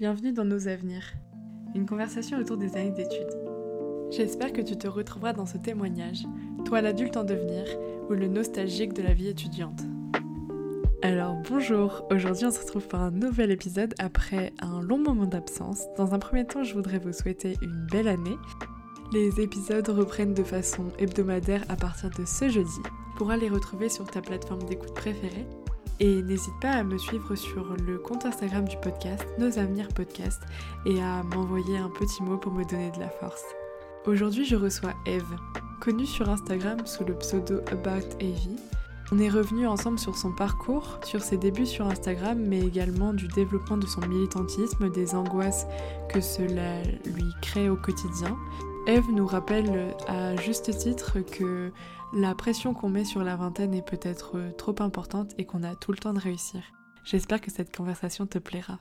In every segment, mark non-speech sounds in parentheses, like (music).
bienvenue dans Nos Avenirs, une conversation autour des années d'études. J'espère que tu te retrouveras dans ce témoignage, toi l'adulte en devenir ou le nostalgique de la vie étudiante. Alors bonjour, aujourd'hui on se retrouve pour un nouvel épisode après un long moment d'absence. Dans un premier temps, je voudrais vous souhaiter une belle année. Les épisodes reprennent de façon hebdomadaire à partir de ce jeudi. Tu pourras les retrouver sur ta plateforme d'écoute préférée et n'hésite pas à me suivre sur le compte Instagram du podcast, Nos Avenirs Podcast, et à m'envoyer un petit mot pour me donner de la force. Aujourd'hui, je reçois Eve, connue sur Instagram sous le pseudo About Evie. On est revenu ensemble sur son parcours, sur ses débuts sur Instagram, mais également du développement de son militantisme, des angoisses que cela lui crée au quotidien. Eve nous rappelle à juste titre que la pression qu'on met sur la vingtaine est peut-être euh, trop importante et qu'on a tout le temps de réussir. J'espère que cette conversation te plaira.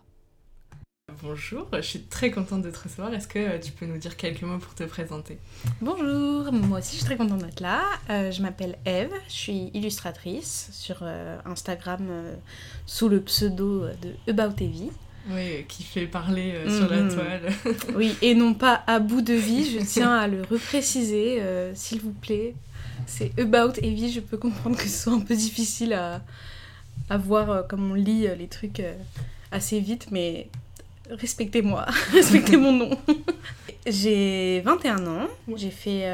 Bonjour, je suis très contente de te recevoir. Est-ce que euh, tu peux nous dire quelques mots pour te présenter? Bonjour, moi aussi je suis très contente d'être là. Euh, je m'appelle Eve, je suis illustratrice sur Instagram sous le pseudo de About Evie. Oui, qui fait parler sur la mhm. toile. oui, et non pas à bout de vie, je (laughs) tiens à le repréciser, s'il vous plaît c'est About Evie. Je peux comprendre que ce soit un peu difficile à, à voir euh, comme on lit euh, les trucs euh, assez vite, mais respectez-moi, (laughs) respectez mon nom. (laughs) j'ai 21 ans, j'ai fait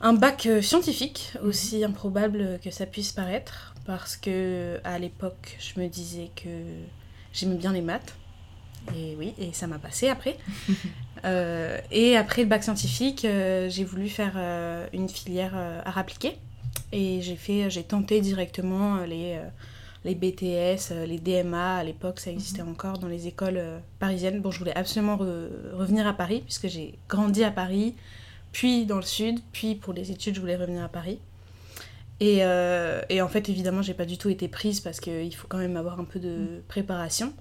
un bac scientifique, aussi improbable que ça puisse paraître, parce que à l'époque, je me disais que j'aimais bien les maths. Et oui, et ça m'a passé après. (laughs) Euh, et après le bac scientifique, euh, j'ai voulu faire euh, une filière art appliqué. Et j'ai fait, j'ai tenté directement les, les BTS, les DMA. À l'époque, ça existait mhm. encore dans les écoles parisiennes. Bon, je voulais absolument revenir à Paris, puisque j'ai grandi à Paris, puis dans le sud, puis pour les études, je voulais revenir à Paris. Et, et en fait, évidemment, j'ai pas du tout été prise parce qu'il faut quand même avoir un peu de mhm. préparation.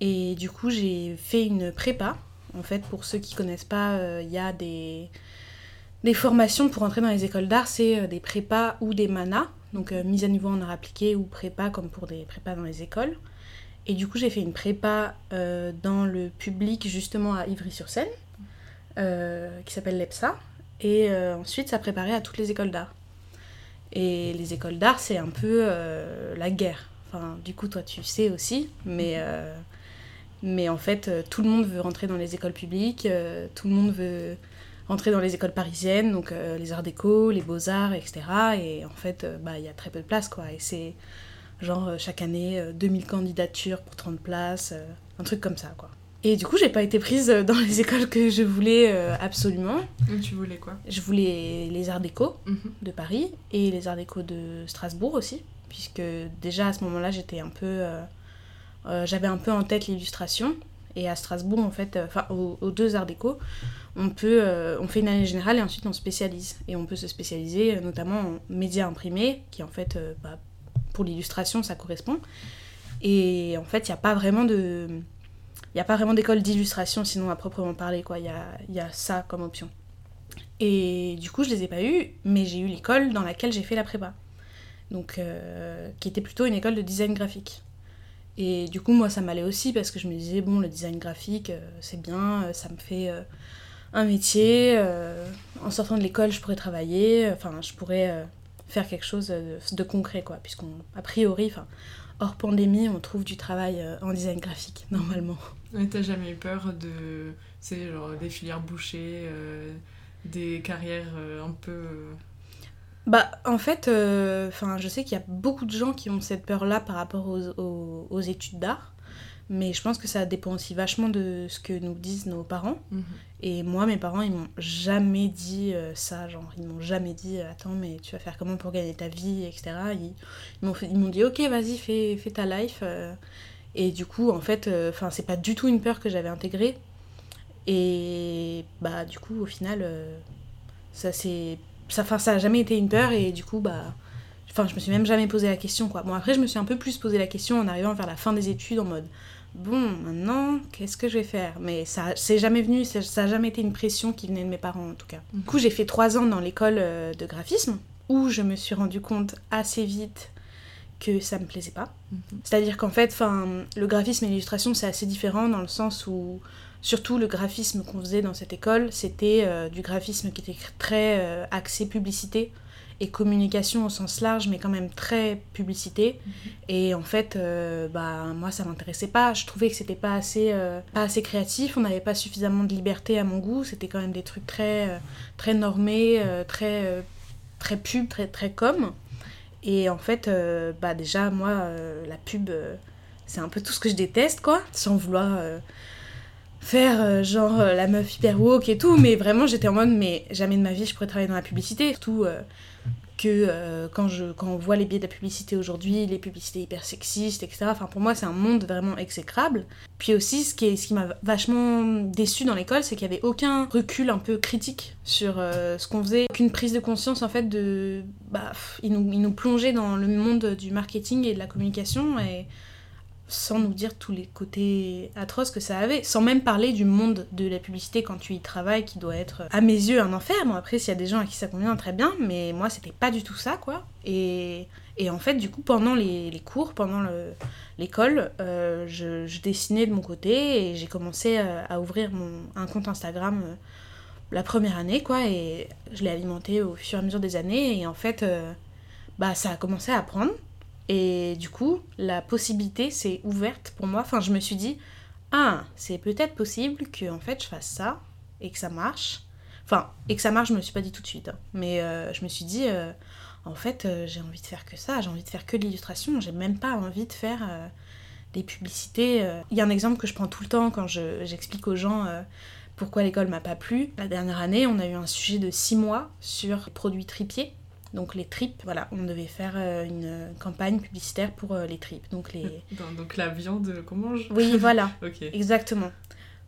Et du coup, j'ai fait une prépa en fait, pour ceux qui connaissent pas, euh, il y a des, formations pour entrer dans les écoles d'art, c'est euh, des prépas ou des manas, donc euh, mise à niveau en art appliqué ou prépa comme pour des prépas dans les écoles. Et du coup, j'ai fait une prépa dans le public justement à Ivry-sur-Seine, qui s'appelle l'EPSA. Et ensuite, ça préparait à toutes les écoles d'art. Et les écoles d'art, c'est un peu la guerre. Enfin, du coup, toi, tu sais aussi, mais mais en fait, euh, tout le monde veut rentrer dans les écoles publiques, euh, tout le monde veut rentrer dans les écoles parisiennes, donc euh, les arts déco, les beaux-arts, etc. Et en fait, bah, il y a très peu de place, quoi. Et c'est genre chaque année 2000 candidatures pour 30 places, un truc comme ça, quoi. Et du coup, j'ai pas été prise dans les (laughs) écoles que je voulais absolument. tu voulais quoi? Je voulais les arts déco mhm. de Paris et les arts déco de Strasbourg aussi, puisque déjà à ce moment-là, j'étais un peu euh, j'avais un peu en tête l'illustration. Et à Strasbourg, en fait, euh, enfin, aux, deux arts déco, on, peut, euh, on fait une année générale et ensuite on spécialise. Et on peut se spécialiser notamment en médias imprimés, qui en fait, bah, pour l'illustration, ça correspond. Et en fait, il n'y a pas vraiment d'école d'illustration, sinon à proprement parler, quoi. Il y a, y a ça comme option. Et du coup, je les ai pas eues, mais j'ai eu l'école dans laquelle j'ai fait la prépa. Donc, qui était plutôt une école de design graphique. Et du coup, moi, ça m'allait aussi parce que je me disais, bon, le design graphique, euh, c'est bien, euh, ça me fait euh, un métier. en sortant de l'école, je pourrais travailler, enfin, je pourrais faire quelque chose de, concret, quoi. Puisqu'on, a priori, enfin, hors pandémie, on trouve du travail en design graphique, (laughs) normalement. T'as jamais eu peur de, c'est genre des filières bouchées, des carrières un peu bah, en fait, euh, je sais qu'il y a beaucoup de gens qui ont cette peur-là par rapport aux, aux, études d'art. Mais je pense que ça dépend aussi vachement de ce que nous disent nos parents. Mhm. Et moi, mes parents, ils m'ont jamais dit euh, ça. Genre, ils m'ont jamais dit Attends, mais tu vas faire comment pour gagner ta vie, etc. Ils, ils m'ont dit Ok, vas-y, fais, fais ta life. Euh. Et du coup, en fait, enfin c'est pas du tout une peur que j'avais intégrée. Et bah, du coup, au final, ça s'est ça, ça a jamais été une peur et du coup, bah. Enfin, je me suis même jamais posé la question, quoi. Bon, après, je me suis un peu plus posé la question en arrivant vers la fin des études en mode bon, maintenant, qu'est-ce que je vais faire? Mais ça c'est jamais venu, ça, n'a jamais été une pression qui venait de mes parents en tout cas. Du coup, j'ai fait trois ans dans l'école euh, de graphisme où je me suis rendu compte assez vite que ça me plaisait pas. Mhm. C'est-à-dire qu'en fait, enfin, le graphisme et l'illustration, c'est assez différent dans le sens où, surtout le graphisme qu'on faisait dans cette école, c'était euh, du graphisme qui était très euh, axé publicité et communication au sens large, mais quand même très publicité. Et en fait, euh, bah, moi, ça m'intéressait pas. Je trouvais que c'était pas assez, euh, pas assez créatif. On n'avait pas suffisamment de liberté à mon goût. C'était quand même des trucs très, très normés, très, très pub, très, très com. Et en fait, euh, bah, déjà, moi, la pub, c'est un peu tout ce que je déteste, quoi. Sans vouloir faire euh, genre euh, la meuf hyper woke et tout. Mais vraiment, j'étais en mode, mais jamais de ma vie, je pourrais travailler dans la publicité. Surtout euh, que quand, je, quand on voit les biais de la publicité aujourd'hui, les publicités hyper sexistes, etc. Enfin, pour moi, c'est un monde vraiment exécrable. Puis aussi, ce qui, qui m'a vachement déçu dans l'école, c'est qu'il n'y avait aucun recul un peu critique sur ce qu'on faisait, aucune prise de conscience en fait de. Bah, ils, nous, ils nous plongeaient dans le monde du marketing et de la communication et sans nous dire tous les côtés atroces que ça avait, sans même parler du monde de la publicité quand tu y travailles, qui doit être, à mes yeux, un enfer. Bon, après, s'il y a des gens à qui ça convient, très bien, mais moi, c'était pas du tout ça, quoi. Et, et en fait, du coup, pendant les, les cours, pendant le- l'école, euh, je, dessinais de mon côté et j'ai commencé euh, à ouvrir mon, un compte Instagram euh, la première année, quoi, et je l'ai alimenté au fur et à mesure des années, et en fait, bah, ça a commencé à prendre. Et du coup, la possibilité s'est ouverte pour moi. Enfin, je me suis dit, ah, c'est peut-être possible que fait je fasse ça et que ça marche. Enfin, et que ça marche, je me suis pas dit tout de suite. hein. Mais euh, je me suis dit, euh, en fait, euh, j'ai envie de faire que ça. J'ai envie de faire que de l'illustration. J'ai même pas envie de faire des publicités. Il y a un exemple que je prends tout le temps quand je- j'explique aux gens. pourquoi l'école m'a pas plu. La dernière année, on a eu un sujet de 6 mois sur produits tripiers. Donc les tripes, voilà, on devait faire euh, une campagne publicitaire pour euh, les tripes. Donc les... (laughs) Donc la viande qu'on mange Oui, voilà, (laughs) Ok. exactement.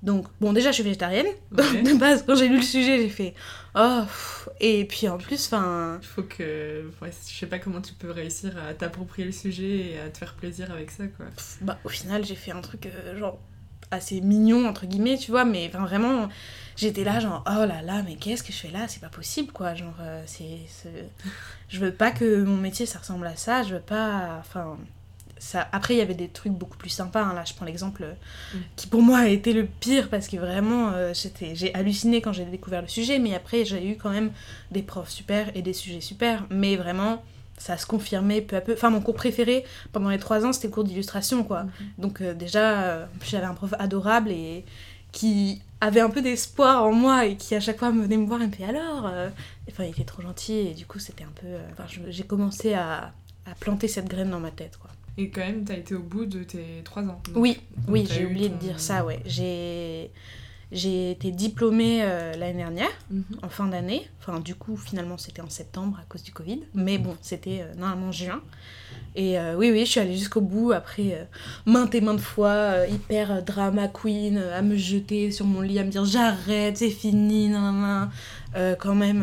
Donc, bon, déjà, je suis végétarienne. Ouais. (laughs) de base, quand j'ai lu le sujet, j'ai fait Oh, pff. et puis en plus, enfin. Il faut que. ouais, je sais pas comment tu peux réussir à t'approprier le sujet et à te faire plaisir avec ça, quoi. Bah, au final, j'ai fait un truc, euh, genre, assez mignon, entre guillemets, tu vois, mais vraiment, j'étais là, genre, oh là là, mais qu'est-ce que je fais là? C'est pas possible, quoi. Genre, euh, c'est. Je veux pas que mon métier, ça ressemble à ça, je veux pas. Enfin. Ça... Après, il y avait des trucs beaucoup plus sympas. hein. Là, je prends l'exemple euh, Mm. qui, pour moi, a été le pire parce que vraiment, euh, j'étais... j'ai halluciné quand j'ai découvert le sujet. Mais après, j'ai eu quand même des profs super et des sujets super. Mais vraiment, ça se confirmait peu à peu. Enfin, mon cours préféré pendant les trois ans, c'était le cours d'illustration, quoi. Donc euh, déjà, j'avais un prof adorable et qui avait un peu d'espoir en moi et qui à chaque fois me venait me voir et me fait alors euh, Enfin, il était trop gentil et du coup, c'était un peu... euh, Enfin, j'ai commencé à, à planter cette graine dans ma tête, quoi. Et quand même, t'as été au bout de tes trois ans. Oui, oui, j'ai oublié de dire ça, ouais. J'ai... J'ai été diplômée euh, l'année dernière, Mhm. en fin d'année. Enfin, du coup, finalement, c'était en septembre à cause du Covid. Mais bon, c'était euh, normalement juin. Et euh, oui, oui, je suis allée jusqu'au bout après maintes et maintes fois, hyper drama queen, à me jeter sur mon lit, à me dire j'arrête, c'est fini, nan, nan, quand même,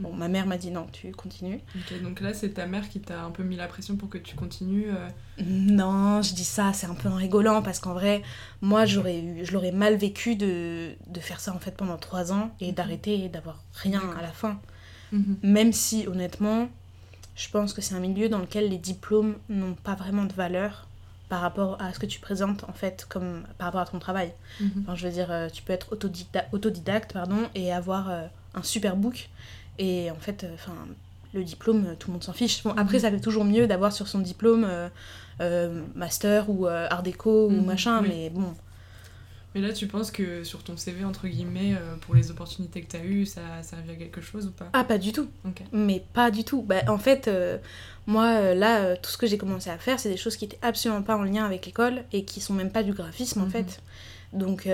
bon, ma mère m'a dit non, tu continues. Donc là, c'est ta mère qui t'a un peu mis la pression pour que tu continues. euh, Non, je dis ça, c'est un peu en rigolant parce qu'en vrai, moi, j'aurais eu, je l'aurais mal vécu de, de faire ça en fait pendant trois ans et Mhm. d'arrêter et d'avoir rien à la fin. Mhm. Même si, honnêtement, je pense que c'est un milieu dans lequel les diplômes n'ont pas vraiment de valeur par rapport à ce que tu présentes en fait comme par rapport à ton travail. Mhm. Enfin, je veux dire, euh, tu peux être autodida- autodidacte pardon, et avoir euh, un super book. Et en fait, euh, enfin, le diplôme, euh, tout le monde s'en fiche. Bon, après, Mhm. ça fait toujours mieux d'avoir sur son diplôme euh, euh, master ou euh, art déco ou Mhm, machin, oui. mais bon. Mais là, tu penses que sur ton CV, entre guillemets, pour les opportunités que t'as eues, ça a servi à quelque chose ou pas? Ah, pas du tout. Mais pas du tout. Bah, en fait, moi, là, tout ce que j'ai commencé à faire, c'est des choses qui étaient absolument pas en lien avec l'école et qui sont même pas du graphisme, en Mhm. fait. Donc,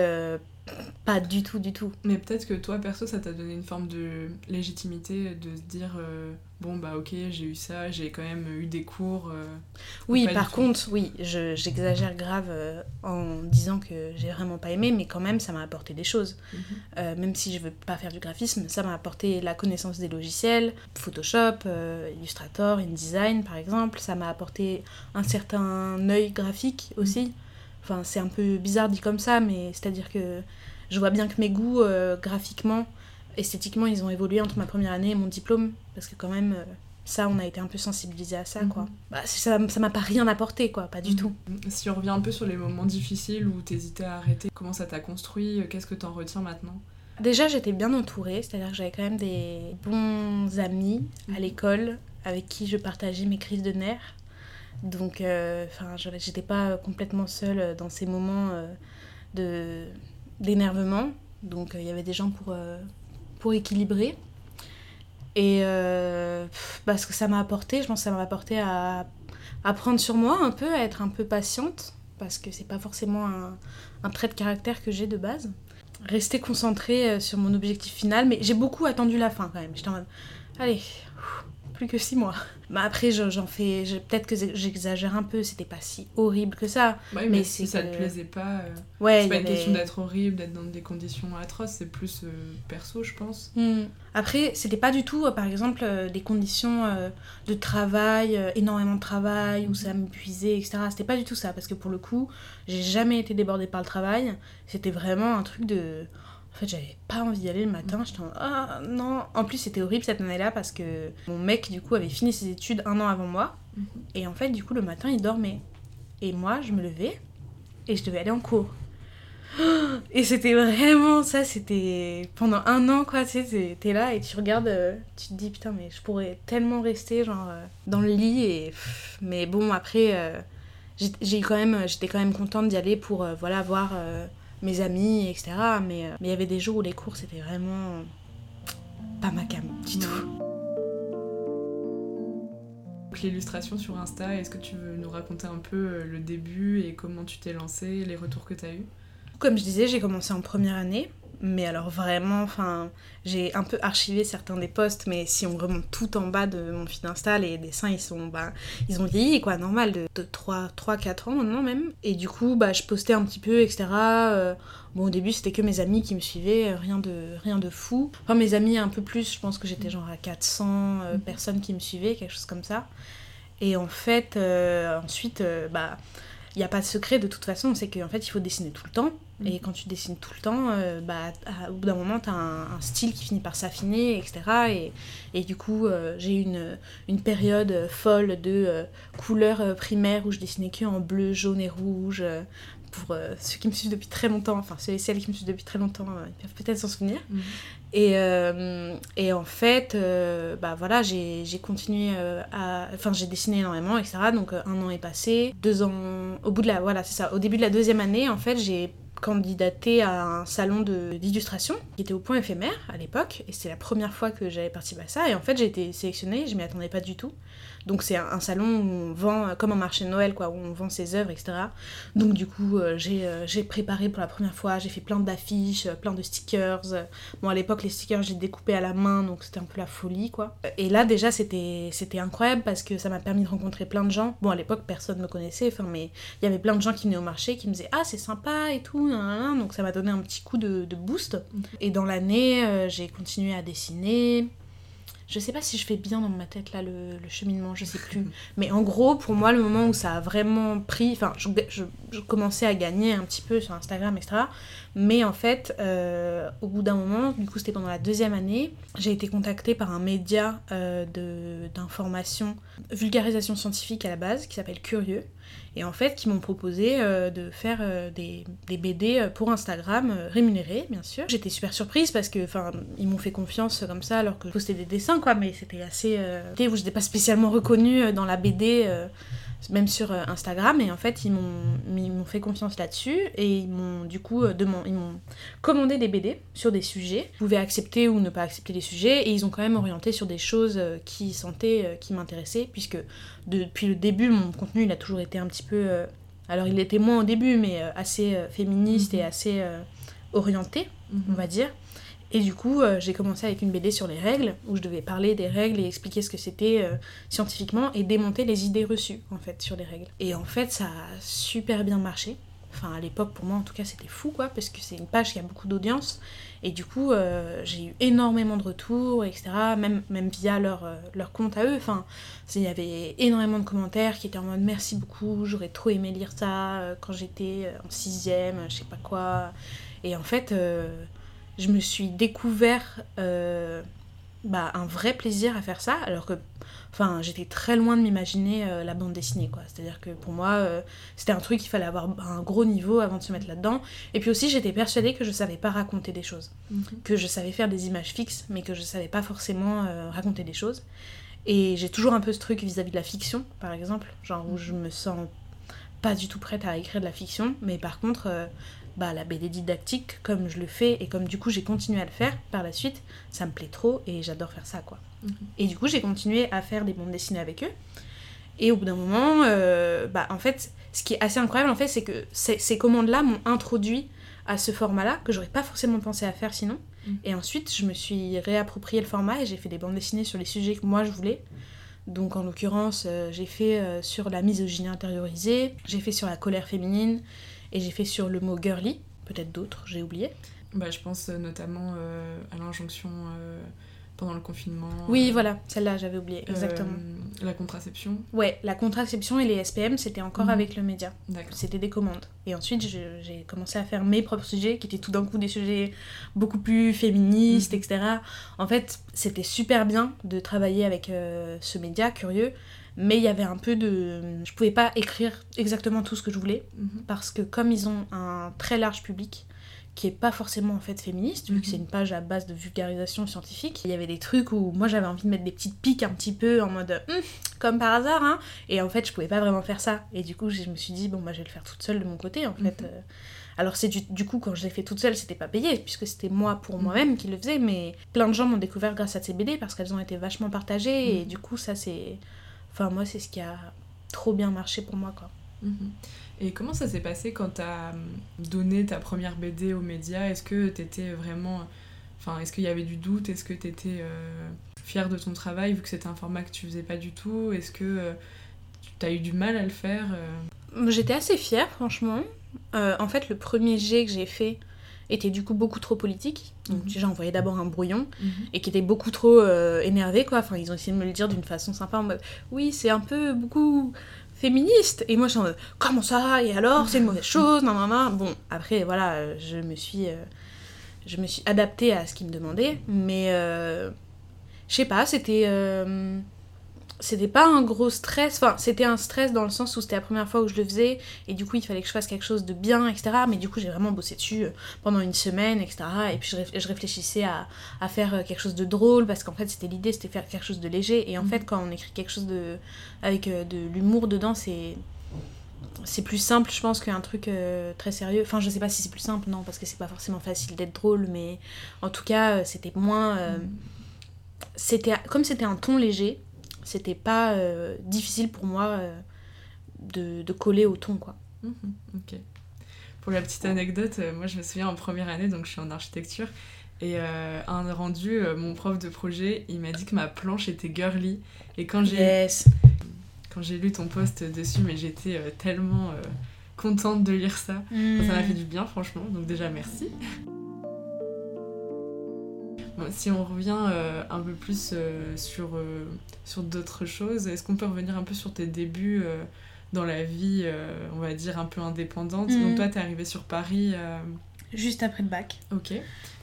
pas du tout, du tout. Mais peut-être que toi, perso, ça t'a donné une forme de légitimité de se dire euh, bon, bah ok, j'ai eu ça, j'ai quand même eu des cours. euh, Oui, par contre, oui, je- j'exagère grave euh, en disant que j'ai vraiment pas aimé, mais quand même, ça m'a apporté des choses. Mhm. Même si je veux pas faire du graphisme, ça m'a apporté la connaissance des logiciels, Photoshop, Illustrator, InDesign par exemple. Ça m'a apporté un certain œil graphique aussi. Enfin, c'est un peu bizarre dit comme ça, mais c'est-à-dire que je vois bien que mes goûts euh, graphiquement, esthétiquement, ils ont évolué entre ma première année et mon diplôme, parce que quand même, euh, ça, on a été un peu sensibilisé à ça, Mhm. quoi. Bah, ça ça m'a pas rien apporté, quoi, pas du tout. Si on revient un peu sur les moments difficiles où t'hésitais à arrêter, comment ça t'a construit Qu'est-ce que t'en retiens maintenant? Déjà, j'étais bien entourée, c'est-à-dire que j'avais quand même des bons amis à Mhm. l'école avec qui je partageais mes crises de nerfs. Donc, euh, enfin, j'étais pas complètement seule dans ces moments euh, de d'énervement. Donc, euh, il y avait des gens pour, euh, pour équilibrer. Et euh, pff, bah, que ça m'a apporté, je pense que ça m'a apporté à apprendre sur moi un peu, à être un peu patiente, parce que c'est pas forcément un, un trait de caractère que j'ai de base rester concentrée euh, sur mon objectif final, mais j'ai beaucoup attendu la fin quand même. J'étais en mode, allez, plus que six mois. Bah après, je- j'en fais, peut-être que j'exagère un peu, c'était pas si horrible que ça. Ouais, Mais mais, c'est si ça que- te plaisait pas, euh, Ouais, c'est pas une avait- question d'être horrible, d'être dans des conditions atroces, c'est plus euh, perso, je pense. Hmm. Après, c'était pas du tout, euh, par exemple, des conditions de travail, énormément de travail, où ça m'épuisait, etc. C'était pas du tout ça, parce que pour le coup, j'ai jamais été débordée par le travail. C'était vraiment un truc de. En fait, j'avais pas envie d'y aller le matin. J'étais en ah non. En plus, c'était horrible cette année-là parce que mon mec, du coup, avait fini ses études un an avant moi. Mhm. Et en fait, du coup, le matin, il dormait. Et moi, je me levais et je devais aller en cours. Et c'était vraiment ça, c'était pendant un an quoi, tu sais, t'es- là et tu regardes, euh, tu te dis putain mais je pourrais tellement rester genre euh, dans le lit et mais bon après euh, j'ai- quand même j'étais quand même contente d'y aller pour voilà voir mes amis etc mais euh, mais il y avait des jours où les cours c'était vraiment pas ma cam du tout. L'illustration sur Insta, est-ce que tu veux nous raconter un peu euh, le début et comment tu t'es lancé, les retours que t'as eu Comme je disais, j'ai commencé en première année. Mais alors vraiment, enfin, j'ai un peu archivé certains des posts, mais si on remonte tout en bas de mon feed Insta, les dessins, ils sont, bah, ils ont vieilli, quoi, normal, de, de 3, 3, 4 ans maintenant même. Et du coup, bah, je postais un petit peu, etc. Euh, bon, au début, c'était que mes amis qui me suivaient, euh, rien de, rien de fou. Enfin, mes amis un peu plus, je pense que j'étais genre à 400 euh, Mhm. personnes qui me suivaient, quelque chose comme ça. Et en fait, euh, ensuite, bah, il n'y a pas de secret de toute façon, c'est qu'en fait, il faut dessiner tout le temps. Et quand tu dessines tout le temps, euh, bah, à- au bout d'un moment, tu as un, un style qui finit par s'affiner, etc. Et, et du coup, euh, j'ai eu une, une période folle de euh, couleurs primaires où je dessinais que en bleu, jaune et rouge. pour ceux qui me suivent depuis très longtemps, enfin ceux et celles qui me suivent depuis très longtemps, ils peuvent peut-être s'en souvenir. Mhm. Et, et en fait, bah voilà, j'ai j'ai continué à. Enfin, j'ai dessiné énormément, etc. Donc, un an est passé. Deux ans. Au bout de la. Voilà, c'est ça. Au début de la deuxième année, en fait, j'ai candidaté à un salon d'illustration qui était au point éphémère à l'époque. Et c'était la première fois que j'avais participé à ça. Et en fait, j'ai été sélectionnée, je m'y attendais pas du tout. Donc, c'est un, un salon où on vend, euh, comme un marché de Noël, quoi, où on vend ses œuvres, etc. Donc, du coup, euh, j'ai euh, j'ai préparé pour la première fois, j'ai fait plein d'affiches, plein de stickers. Bon, à l'époque, les stickers, j'ai découpé à la main, donc c'était un peu la folie, quoi. Et là, déjà, c'était c'était incroyable parce que ça m'a permis de rencontrer plein de gens. Bon, à l'époque, personne me connaissait, enfin, mais il y avait plein de gens qui venaient au marché qui me disaient Ah, c'est sympa et tout, nan, nan, nan. donc ça m'a donné un petit coup de, de boost. Mhm. Et dans l'année, euh, j'ai continué à dessiner. Je sais pas si je fais bien dans ma tête là le, cheminement, je sais plus. (laughs) Mais en gros, pour moi, le moment où ça a vraiment pris, enfin, je, je- je commençais à gagner un petit peu sur Instagram, etc. Mais en fait, euh, au bout d'un moment, du coup, c'était pendant la deuxième année, j'ai été contactée par un média euh, d'information, vulgarisation scientifique à la base, qui s'appelle Curieux. Et en fait, qui m'ont proposé euh, de faire des, des BD pour Instagram, rémunérés, bien sûr. J'étais super surprise parce que, enfin, ils m'ont fait confiance comme ça alors que je postais des dessins, quoi, mais c'était assez. Où j'étais pas spécialement reconnue dans la BD. Même sur euh, Instagram et en fait ils m'ont ils m'ont fait confiance là-dessus et ils m'ont du coup euh, deman- ils m'ont commandé des BD sur des sujets je pouvais accepter ou ne pas accepter les sujets et ils ont quand même orienté sur des choses euh, qui sentaient qui m'intéressaient puisque depuis le début mon contenu il a toujours été un petit peu euh, alors il était moins au début mais assez euh, féministe Mhm. et assez euh, orienté on Mhm. va dire. Et du coup, euh, j'ai commencé avec une BD sur les règles, où je devais parler des règles et expliquer ce que c'était euh, scientifiquement et démonter les idées reçues, en fait, sur les règles. Et en fait, ça a super bien marché. Enfin, à l'époque, pour moi, en tout cas, c'était fou, quoi, parce que c'est une page qui a beaucoup d'audience. Et du coup, euh, j'ai eu énormément de retours, etc., même, même via leur, leur compte à eux. Enfin, il y avait énormément de commentaires qui étaient en mode merci beaucoup, j'aurais trop aimé lire ça quand j'étais en sixième, je sais pas quoi. Et en fait, je me suis découvert euh, bah, un vrai plaisir à faire ça, alors que enfin, j'étais très loin de m'imaginer euh, la bande dessinée, quoi. C'est-à-dire que pour moi, euh, c'était un truc qu'il fallait avoir un gros niveau avant de se mettre là-dedans. Et puis aussi, j'étais persuadée que je savais pas raconter des choses, Mhm. que je savais faire des images fixes, mais que je savais pas forcément raconter des choses. Et j'ai toujours un peu ce truc vis-à-vis de la fiction, par exemple, genre où je me sens pas du tout prête à écrire de la fiction, mais par contre, bah, la BD didactique, comme je le fais et comme du coup j'ai continué à le faire par la suite, ça me plaît trop et j'adore faire ça, quoi. Mhm. Et du coup, j'ai continué à faire des bandes dessinées avec eux. Et au bout d'un moment, euh, bah, en fait, ce qui est assez incroyable, en fait, c'est que ces, ces commandes-là m'ont introduit à ce format-là, que j'aurais pas forcément pensé à faire sinon. Mhm. Et ensuite, je me suis réapproprié le format et j'ai fait des bandes dessinées sur les sujets que moi je voulais. Donc en l'occurrence, euh, j'ai fait euh, sur la misogynie intériorisée, j'ai fait sur la colère féminine et j'ai fait sur le mot girly, peut-être d'autres, j'ai oublié. Bah, je pense euh, notamment euh, à l'injonction euh, pendant le confinement. Oui, euh, voilà, celle-là j'avais oublié, exactement. la contraception. Ouais, la contraception et les SPM, c'était encore Mhm. avec le média. D'accord. C'était des commandes. Et ensuite, j'ai commencé à faire mes propres sujets, qui étaient tout d'un coup des sujets beaucoup plus féministes, Mhm. etc. En fait, c'était super bien de travailler avec ce média curieux, mais il y avait un peu de... Je pouvais pas écrire exactement tout ce que je voulais, Mhm. parce que comme ils ont un très large public, qui est pas forcément en fait féministe, vu que Mhm. c'est une page à base de vulgarisation scientifique, il y avait des trucs où moi j'avais envie de mettre des petites piques un petit peu en mode... Hum, comme par hasard, hein. Et en fait, je pouvais pas vraiment faire ça. Et du coup, je me suis dit, bon, bah, je vais le faire toute seule de mon côté, en fait. Mhm. Euh, Alors, c'est du, du coup, quand je l'ai fait toute seule, c'était pas payé, puisque c'était moi pour moi-même qui le faisais, mais plein de gens m'ont découvert grâce à ces BD parce qu'elles ont été vachement partagées, et du coup, ça, c'est. Enfin, moi, c'est ce qui a trop bien marché pour moi, quoi. Mhm. Et comment ça s'est passé quand t'as hum, donné ta première BD aux médias? Est-ce que t'étais vraiment... Enfin, est-ce qu'il y avait du doute? Est-ce que t'étais euh, fière de ton travail vu que c'était un format que tu faisais pas du tout? Est-ce que euh, t'as eu du mal à le faire euh? J'étais assez fière, franchement. Euh, en fait, le premier jet que j'ai fait était du coup beaucoup trop politique. Donc, Mhm. j'ai envoyé d'abord un brouillon. et qui était beaucoup trop euh, énervé quoi. Enfin, ils ont essayé de me le dire d'une façon sympa en mode oui, c'est un peu beaucoup féministe. Et moi, je suis en mode comment ça? Et alors, c'est une (laughs) mauvaise chose? Non, non, non. Bon, après, voilà, je me suis, euh, je me suis adaptée à ce qu'ils me demandaient, mais euh, je sais pas, c'était. C'était pas un gros stress, enfin c'était un stress dans le sens où c'était la première fois où je le faisais et du coup il fallait que je fasse quelque chose de bien, etc. Mais du coup j'ai vraiment bossé dessus euh, pendant une semaine, etc. Et puis je, réf- je réfléchissais à, à faire euh, quelque chose de drôle parce qu'en fait c'était l'idée c'était faire quelque chose de léger et en Mhm. fait quand on écrit quelque chose de avec euh, de l'humour dedans c'est c'est plus simple je pense qu'un truc euh, très sérieux enfin je sais pas si c'est plus simple non parce que c'est pas forcément facile d'être drôle mais en tout cas c'était moins euh, c'était comme c'était un ton léger c'était pas euh, difficile pour moi euh, de, de coller au ton quoi Mhm, Ok. Pour la petite anecdote, euh, moi je me souviens en première année, donc je suis en architecture, et à un rendu, mon prof de projet, il m'a dit que ma planche était girly. Et quand j'ai yes quand j'ai lu ton post dessus, mais j'étais tellement contente de lire ça. Ça m'a fait du bien, franchement, donc déjà merci. Bon, si on revient euh, un peu plus euh, sur, euh, sur d'autres choses, est-ce qu'on peut revenir un peu sur tes débuts dans la vie, on va dire, un peu indépendante? Donc toi, t'es arrivée sur Paris, juste après le bac ok.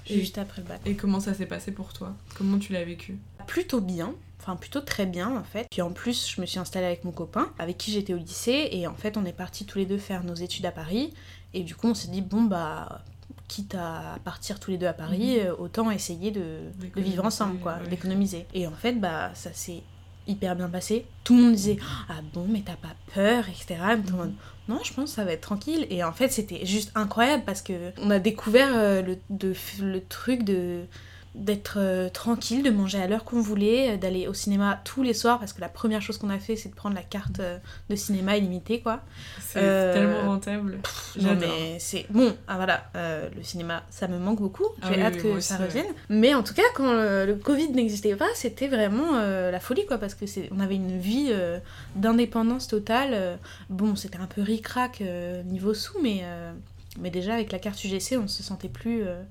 Et, juste après le bac et comment ça s'est passé pour toi? Comment tu l'as vécu? Plutôt bien, enfin plutôt très bien en fait. Puis en plus, je me suis installée avec mon copain, avec qui j'étais au lycée, et en fait, on est partis tous les deux faire nos études à Paris. Et du coup, on s'est dit, bon bah, quitte à partir tous les deux à Paris, Mhm. euh, autant essayer de, vivre ensemble, quoi, ouais. d'économiser. Et en fait, bah, ça s'est hyper bien passé. Tout le monde disait, ah bon, mais t'as pas peur, etc. Et tout le monde, non, je pense que ça va être tranquille. Et en fait, c'était juste incroyable parce que on a découvert euh, le, de- le truc de d'être euh, tranquille, de manger à l'heure qu'on voulait, euh, d'aller au cinéma tous les soirs parce que la première chose qu'on a fait c'est de prendre la carte euh, de cinéma illimitée quoi. C'est tellement rentable. Non J'adore. mais c'est bon, ah voilà, le cinéma ça me manque beaucoup, Ah j'ai oui, hâte oui, que ça aussi, ouais. revienne. Mais en tout cas quand le Covid n'existait pas c'était vraiment la folie quoi parce que c'est on avait une vie d'indépendance totale. bon c'était un peu ric-rac niveau sous mais... mais déjà avec la carte UGC on se sentait plus... euh,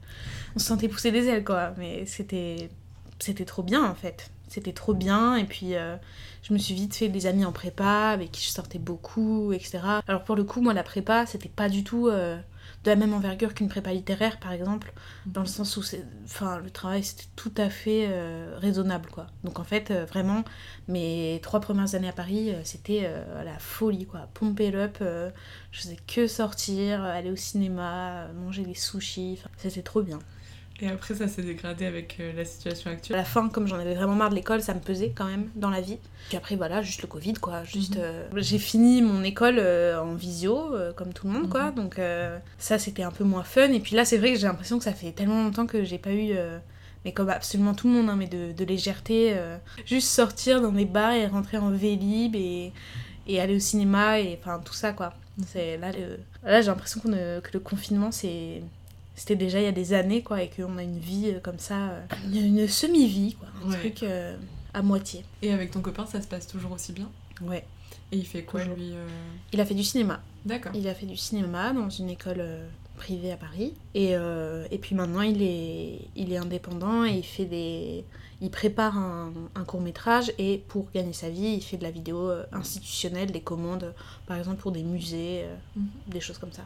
on se sentait pousser des ailes quoi. Mais c'était c'était trop bien en fait. C'était trop bien. Et puis euh, je me suis vite fait des amis en prépa avec qui je sortais beaucoup etc alors pour le coup moi la prépa c'était pas du tout euh, de la même envergure qu'une prépa littéraire, par exemple, dans le sens où c'est, enfin, le travail c'était tout à fait euh, raisonnable, quoi. Donc en fait, euh, vraiment, mes trois premières années à Paris, euh, c'était la folie, quoi. Pomper up, je faisais que sortir, aller au cinéma, manger des sushis, c'était trop bien. Et après, ça s'est dégradé avec euh, la situation actuelle. À la fin, comme j'en avais vraiment marre de l'école, ça me pesait quand même dans la vie. Puis après, voilà, juste le Covid, quoi. Juste, mhm. euh, j'ai fini mon école euh, en visio, comme tout le monde, quoi. Mhm. Donc ça, c'était un peu moins fun. Et puis là, c'est vrai que j'ai l'impression que ça fait tellement longtemps que j'ai pas eu mais comme absolument tout le monde, hein, mais de, légèreté. juste sortir dans des bars et rentrer en Vélib et, et aller au cinéma et enfin tout ça quoi. C'est là, là j'ai l'impression que le confinement c'est c'était déjà il y a des années, quoi, et qu'on a une vie euh, comme ça, euh, une semi-vie, quoi, un truc euh, à moitié. Et avec ton copain, ça se passe toujours aussi bien? Ouais. Et il fait quoi, lui Il a fait du cinéma. D'accord. Il a fait du cinéma dans une école privée à Paris. Et, et puis maintenant, il est, il est indépendant et il fait des il prépare un, court métrage et pour gagner sa vie, il fait de la vidéo euh, institutionnelle, des commandes, par exemple pour des musées, euh, mhm. des choses comme ça.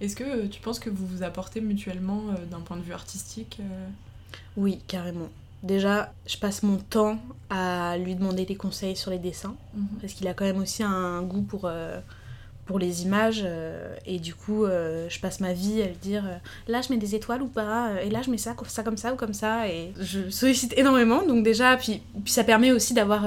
Est-ce que euh, tu penses que vous vous apportez mutuellement d'un point de vue artistique Oui, carrément. Déjà, je passe mon temps à lui demander des conseils sur les dessins, mhm. parce qu'il a quand même aussi un goût pour pour les images euh, et du coup euh, je passe ma vie à lui dire euh, là je mets des étoiles ou pas et là je mets ça, ça comme ça ou comme ça et je sollicite énormément donc déjà puis, puis ça permet aussi d'avoir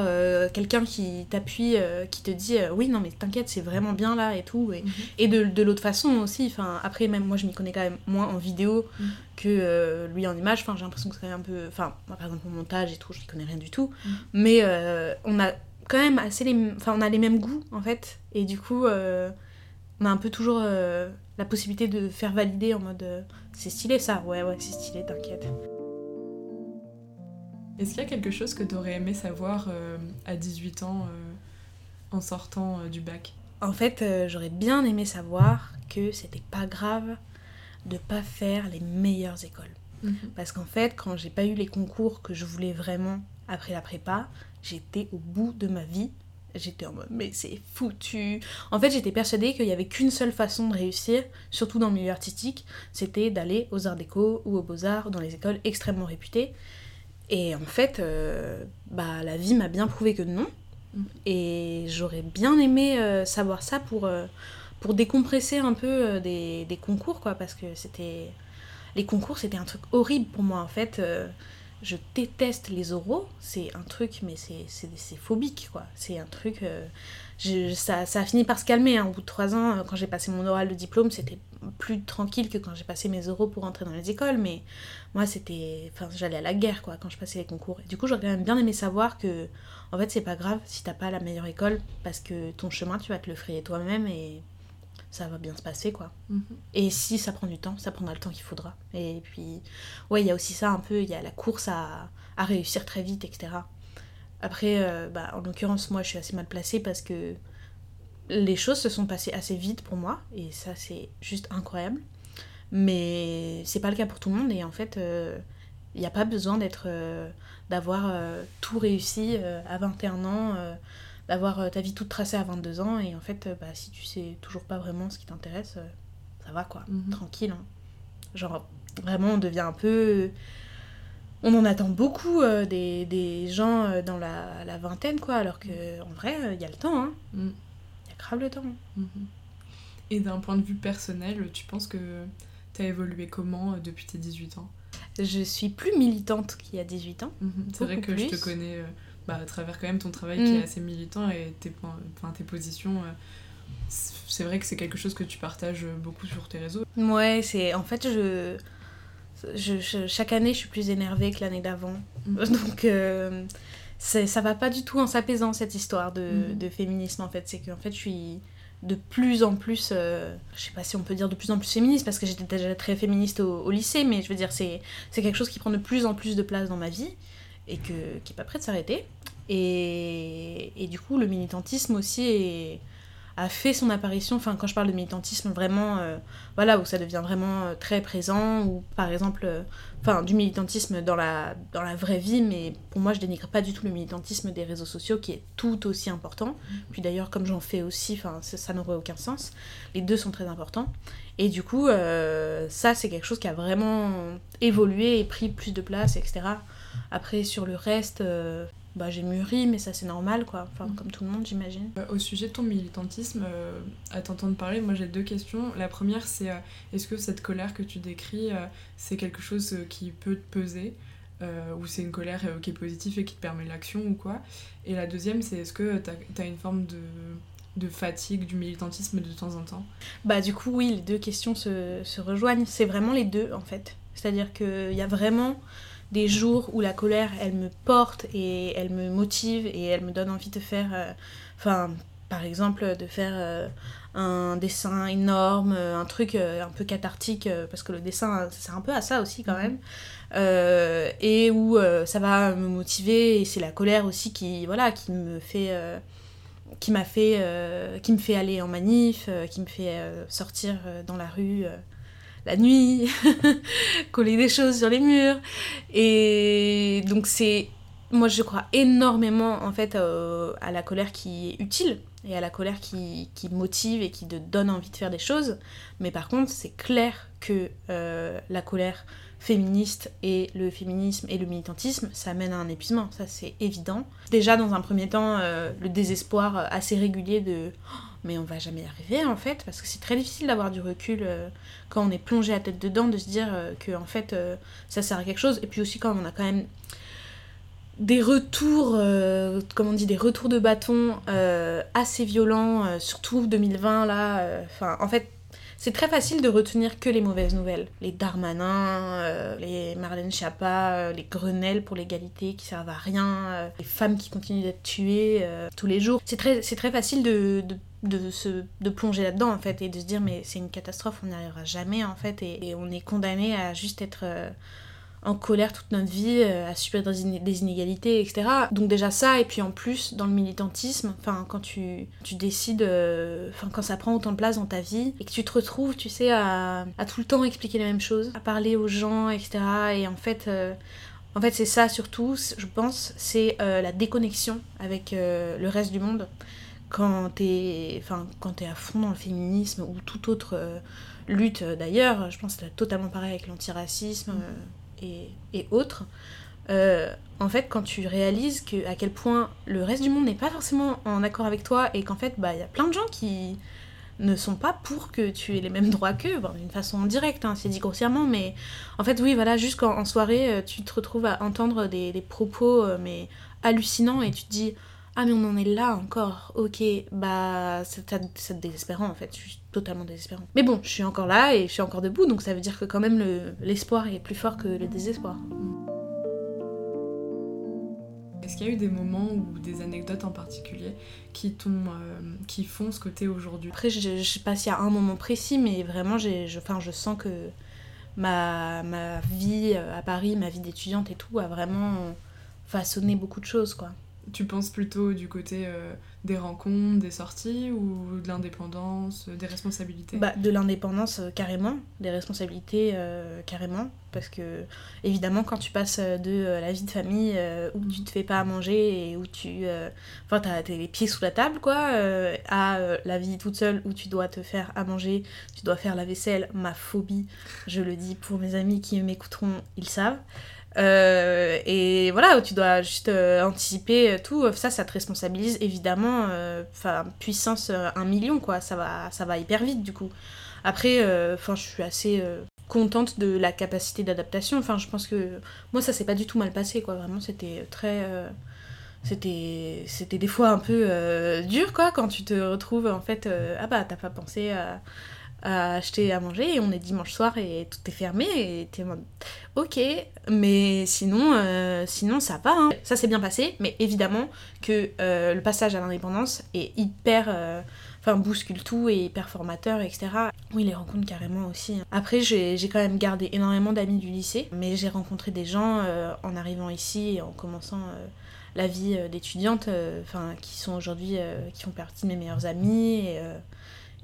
quelqu'un qui t'appuie qui te dit oui non mais t'inquiète c'est vraiment bien là et tout et, mhm. et de, de l'autre façon aussi enfin après même moi je m'y connais quand même moins en vidéo mhm. que lui en image enfin j'ai l'impression que c'est un peu enfin par exemple mon montage et tout je n'y connais rien du tout mhm. mais on a quand même assez les... Enfin, on a les mêmes goûts, en fait. Et du coup, euh, on a un peu toujours euh, la possibilité de faire valider en mode... Euh, c'est stylé, ça Ouais, ouais, c'est stylé, t'inquiète. Est-ce qu'il y a quelque chose que t'aurais aimé savoir à 18 ans en sortant du bac? En fait, j'aurais bien aimé savoir que c'était pas grave de pas faire les meilleures écoles. Mhm. Parce qu'en fait, quand j'ai pas eu les concours que je voulais vraiment après la prépa, j'étais au bout de ma vie. J'étais en mode, mais c'est foutu. En fait, j'étais persuadée qu'il n'y avait qu'une seule façon de réussir, surtout dans le milieu artistique, c'était d'aller aux arts déco ou aux beaux-arts, dans les écoles extrêmement réputées. Et en fait, euh, bah, la vie m'a bien prouvé que non. Mm. Et j'aurais bien aimé euh, savoir ça pour, euh, pour décompresser un peu des, des, concours, quoi, parce que c'était. Les concours, c'était un truc horrible pour moi, en fait je déteste les oraux, c'est un truc, mais c'est phobique, quoi. C'est un truc... Euh, ça, ça, a fini par se calmer, hein. au bout de trois ans, euh, quand j'ai passé mon oral de diplôme, c'était plus tranquille que quand j'ai passé mes oraux pour entrer dans les écoles, mais moi, c'était... Enfin, j'allais à la guerre, quoi, quand je passais les concours. Du coup, j'aurais quand même bien aimé savoir que, en fait, c'est pas grave si t'as pas la meilleure école, parce que ton chemin, tu vas te le frayer toi-même, et ça va bien se passer quoi. Mhm. Et si ça prend du temps, ça prendra le temps qu'il faudra. Et puis, ouais, il y a aussi ça un peu, il y a la course à, à, réussir très vite, etc. Après, euh, bah, en l'occurrence, moi je suis assez mal placée parce que les choses se sont passées assez vite pour moi, et ça c'est juste incroyable. Mais c'est pas le cas pour tout le monde, et en fait, il euh, n'y a pas besoin d'être. Euh, d'avoir tout réussi à 21 ans d'avoir euh, ta vie toute tracée à 22 ans et en fait euh, bah, si tu sais toujours pas vraiment ce qui t'intéresse euh, ça va quoi mhm. tranquille hein. genre vraiment on devient un peu on en attend beaucoup des, des, gens dans la, la, vingtaine quoi alors que en vrai il y a le temps hein. Mm. il y a grave le temps mhm. et d'un point de vue personnel tu penses que tu as évolué comment depuis tes 18 ans? Je suis plus militante qu'il y a 18 ans. Mhm. C'est vrai que je te connais bah, à travers quand même ton travail qui est mm. assez militant et tes, enfin, tes positions. Euh, c'est vrai que c'est quelque chose que tu partages beaucoup sur tes réseaux. Ouais, c'est en fait je, je, chaque année je suis plus énervée que l'année d'avant. Mm. (laughs) Donc euh, ça va pas du tout en s'apaisant cette histoire de, mm. de, féminisme en fait. C'est qu'en fait je suis de plus en plus, euh, je sais pas si on peut dire de plus en plus féministe parce que j'étais déjà très féministe au, au, lycée, mais je veux dire c'est quelque chose qui prend de plus en plus de place dans ma vie et que, qui n'est pas prêt de s'arrêter. Et, et, du coup, le militantisme aussi a fait son apparition, enfin quand je parle de militantisme vraiment, euh, voilà, où ça devient vraiment euh, très présent, ou par exemple, euh, enfin du militantisme dans la, dans la vraie vie, mais pour moi je dénigre pas du tout le militantisme des réseaux sociaux qui est tout aussi important. Mm. Puis d'ailleurs comme j'en fais aussi, enfin ça, ça n'aurait aucun sens. Les deux sont très importants. Et du coup, ça c'est quelque chose qui a vraiment évolué et pris plus de place, etc. Après sur le reste, bah, j'ai mûri, mais ça c'est normal, quoi. Enfin, mm. comme tout le monde, j'imagine. Euh, au sujet de ton militantisme, euh, à t'entendre parler, moi j'ai deux questions. La première, c'est euh, est-ce que cette colère que tu décris, c'est quelque chose qui peut te peser ou c'est une colère qui est positive et qui te permet l'action ou quoi? Et la deuxième, c'est est-ce que tu as, une forme de, de fatigue du militantisme de temps en temps? Bah du coup oui, les deux questions se, se rejoignent. C'est vraiment les deux en fait. C'est-à-dire qu'il y a vraiment des jours où la colère, elle me porte et elle me motive et elle me donne envie de faire, euh, enfin, par exemple, de faire euh, un dessin énorme, euh, un truc un peu cathartique, parce que le dessin, ça sert un peu à ça aussi quand même, et où ça va me motiver et c'est la colère aussi qui, voilà, qui me fait qui m'a fait qui me fait aller en manif qui me fait sortir dans la rue la nuit, (laughs) coller des choses sur les murs. Et donc c'est, moi je crois énormément en fait euh, à la colère qui est utile et à la colère qui, motive et qui te donne envie de faire des choses. Mais par contre c'est clair que euh, la colère féministe et le féminisme et le militantisme, ça mène à un épuisement, ça c'est évident. Déjà dans un premier temps, euh, le désespoir assez régulier de mais on va jamais y arriver en fait, parce que c'est très difficile d'avoir du recul euh, quand on est plongé à tête dedans, de se dire euh, que en fait euh, ça sert à quelque chose, et puis aussi quand on a quand même des retours, comme on dit, des retours de bâton assez violents, surtout 2020 là, enfin en fait c'est très facile de retenir que les mauvaises nouvelles. Les Darmanin, les Marlène Schiappa, les Grenelles pour l'égalité qui servent à rien, les femmes qui continuent d'être tuées tous les jours. C'est très, facile de, de, se, de plonger là-dedans en fait et de se dire mais c'est une catastrophe, on n'y arrivera jamais en fait et, on est condamné à juste être euh, en colère toute notre vie, euh, à subir des inégalités, etc. Donc déjà ça, et puis en plus dans le militantisme, enfin quand tu, tu décides, euh, enfin quand ça prend autant de place dans ta vie et que tu te retrouves, tu sais, à, à tout le temps expliquer les mêmes choses, à parler aux gens, etc. Et en fait, en fait c'est ça surtout, je pense, c'est la déconnexion avec le reste du monde quand t'es enfin, à fond dans le féminisme ou toute autre euh, lutte euh, d'ailleurs, je pense que c'est totalement pareil avec l'antiracisme euh, et, autres, en fait quand tu réalises que, à quel point le reste du monde n'est pas forcément en accord avec toi et qu'en fait bah, il y a plein de gens qui ne sont pas pour que tu aies les mêmes droits qu'eux, d'une façon directe, hein, c'est dit grossièrement, mais en fait oui voilà, juste quand en soirée tu te retrouves à entendre des, propos mais hallucinants et tu te dis ah mais on en est là encore, ok, bah c'est désespérant en fait, je suis totalement désespérant. Mais bon, je suis encore là et je suis encore debout, donc ça veut dire que quand même l'espoir est plus fort que le désespoir. Est-ce qu'il y a eu des moments ou des anecdotes en particulier qui, euh, qui font ce que t'es aujourd'hui? Après, je, je sais pas s'il y a un moment précis, mais vraiment, je, je sens que ma, ma vie euh, à Paris, ma vie d'étudiante et tout, a vraiment façonné beaucoup de choses, quoi. Tu penses plutôt du côté euh, des rencontres, des sorties ou de l'indépendance, des responsabilités? Bah, De l'indépendance euh, carrément, des responsabilités euh, carrément. Parce que évidemment quand tu passes de la vie de famille où tu te fais pas à manger et où tu... Enfin t'as les pieds sous la table quoi, à la vie toute seule où tu dois te faire à manger, tu dois faire la vaisselle, ma phobie, je le dis pour mes amis qui m'écouteront, ils savent. Euh, et voilà, tu dois juste euh, anticiper tout, ça, ça te responsabilise évidemment. Euh, enfin, puissance 1 million, quoi, ça va, ça va hyper vite du coup. Après, enfin, je suis assez contente de la capacité d'adaptation. Enfin, je pense que moi, ça s'est pas du tout mal passé, quoi. Vraiment, c'était très. c'était c'était des fois un peu dur, quoi, quand tu te retrouves en fait. ah bah, t'as pas pensé à à acheter à manger et on est dimanche soir et tout est fermé et t'es ok mais sinon euh, sinon ça va hein. ça s'est bien passé mais évidemment que euh, le passage à l'indépendance est hyper euh, enfin bouscule tout et hyper formateur etc oui les rencontres carrément aussi hein. après j'ai quand même gardé énormément d'amis du lycée mais j'ai rencontré des gens en arrivant ici et en commençant la vie d'étudiante, enfin qui sont aujourd'hui, qui font partie de mes meilleurs amis et,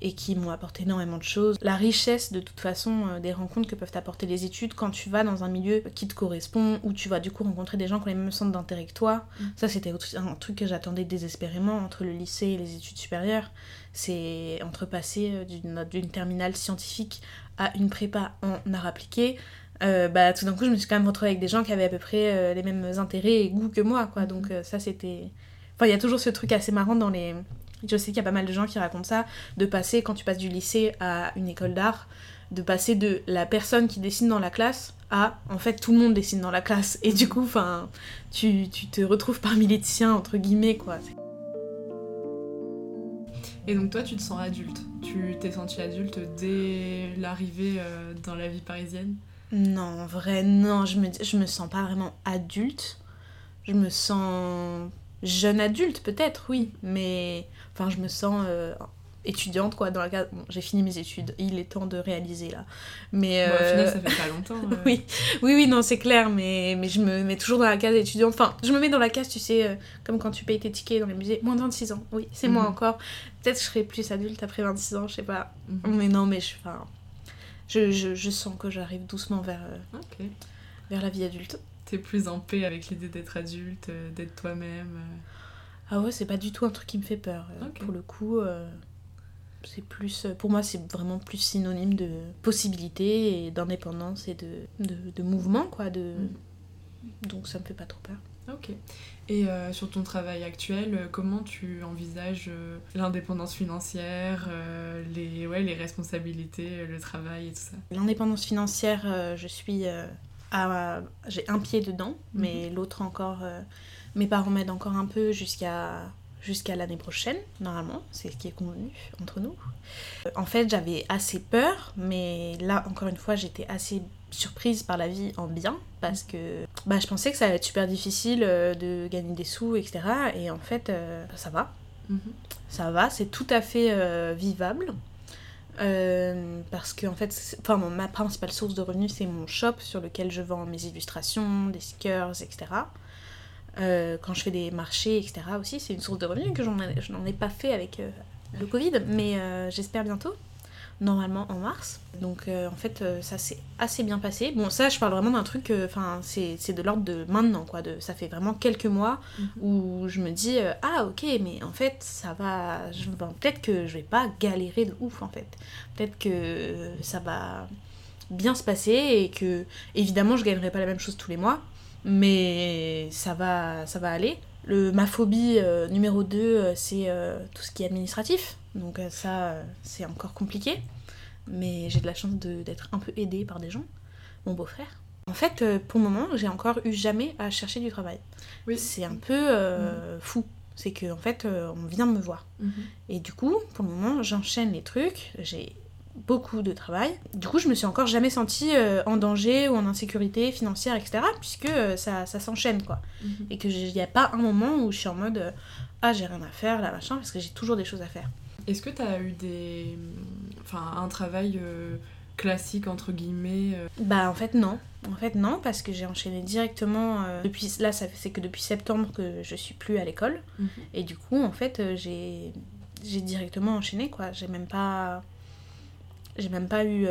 et qui m'ont apporté énormément de choses. La richesse de toute façon des rencontres que peuvent apporter les études quand tu vas dans un milieu qui te correspond, où tu vas du coup rencontrer des gens qui ont les mêmes centres d'intérêt que toi. Mm. Ça c'était un truc que j'attendais désespérément entre le lycée et les études supérieures. C'est entre passer d'une terminale scientifique à une prépa en art appliqué, euh, bah, tout d'un coup, je me suis quand même retrouvée avec des gens qui avaient à peu près euh, les mêmes intérêts et goûts que moi, quoi. Donc, euh, ça, c'était. Enfin, il y a toujours ce truc assez marrant dans les. Je sais qu'il y a pas mal de gens qui racontent ça, de passer, quand tu passes du lycée à une école d'art, de passer de la personne qui dessine dans la classe à, en fait, tout le monde dessine dans la classe. Et du coup, enfin, tu, tu te retrouves parmi les tiens, entre guillemets, quoi. Et donc toi, tu te sens adulte Tu t'es senti adulte dès l'arrivée dans la vie parisienne? Non, en vrai, non, je me, je me sens pas vraiment adulte. Je me sens jeune adulte, peut-être, oui, mais enfin, je me sens euh, étudiante, quoi, dans la case. Bon, j'ai fini mes études, il est temps de réaliser, là. Mais. Bon, au final, euh, ça fait pas longtemps. (laughs) Euh. oui. oui, oui, non, c'est clair, mais, mais je me mets toujours dans la case étudiante. Enfin, je me mets dans la case, tu sais, comme quand tu payes tes tickets dans les musées, moins de 26 ans, oui, c'est moi mhm. encore. Peut-être que je serai plus adulte après 26 ans, je sais pas. Mhm. Mais non, mais je. Enfin, je, je, je sens que j'arrive doucement vers, euh, vers la vie adulte. T'es plus en paix avec l'idée d'être adulte, euh, d'être toi-même euh. Ah ouais, c'est pas du tout un truc qui me fait peur. Pour le coup, c'est plus. Pour moi, c'est vraiment plus synonyme de possibilité et d'indépendance et de, de, de, mouvement, quoi. De... Mm. Donc ça me fait pas trop peur. Ok. Et euh, sur ton travail actuel, euh, comment tu envisages euh, l'indépendance financière, les, ouais, les responsabilités, le travail et tout ça? L'indépendance financière, je suis à, j'ai un pied dedans, mhm. mais l'autre encore, mes parents m'aident encore un peu jusqu'à jusqu'à l'année prochaine, normalement, c'est ce qui est convenu entre nous. En fait, j'avais assez peur, mais là, encore une fois, j'étais assez surprise par la vie en bien parce que bah, je pensais que ça allait être super difficile euh, de gagner des sous, etc. Et en fait, euh, ça va. Mhm. Ça va, c'est tout à fait euh, vivable. Parce que en fait, enfin, ma principale source de revenus, c'est mon shop sur lequel je vends mes illustrations, des stickers, etc. quand je fais des marchés, etc. aussi, c'est une source de revenus que je n'en ai pas fait avec le Covid, mais j'espère bientôt normalement en mars. Donc euh, en fait euh, ça s'est assez bien passé. Bon ça je parle vraiment d'un truc, euh, enfin c'est de l'ordre de maintenant quoi. De, ça fait vraiment quelques mois mhm. où je me dis ah ok mais en fait ça va, peut-être que je vais pas galérer de ouf en fait. Peut-être que ça va bien se passer et que évidemment je gagnerai pas la même chose tous les mois mais ça va, ça va aller. Le, ma phobie numéro 2, c'est tout ce qui est administratif. Donc euh, ça, euh, c'est encore compliqué. Mais j'ai de la chance d'être un peu aidée par des gens. Mon beau-frère. En fait, euh, pour le moment, j'ai encore eu jamais à chercher du travail. Oui. C'est un peu mm. fou. C'est qu'en en fait, on vient me voir. Mm-hmm. Et du coup, pour le moment, j'enchaîne les trucs. J'ai beaucoup de travail. Du coup, je me suis encore jamais sentie en danger ou en insécurité financière, etc. Puisque ça, ça s'enchaîne, quoi. Mm-hmm. Et qu'il n'y a pas un moment où je suis en mode Ah, j'ai rien à faire, là, machin, parce que j'ai toujours des choses à faire. Est-ce que tu as eu des. Enfin, un travail euh, classique, entre guillemets euh Bah, en fait, non. En fait, non, parce que j'ai enchaîné directement. Euh, depuis Là, c'est que depuis septembre que je suis plus à l'école. Mhm. Et du coup, en fait, j'ai j'ai directement enchaîné, quoi. J'ai même pas. J'ai même pas eu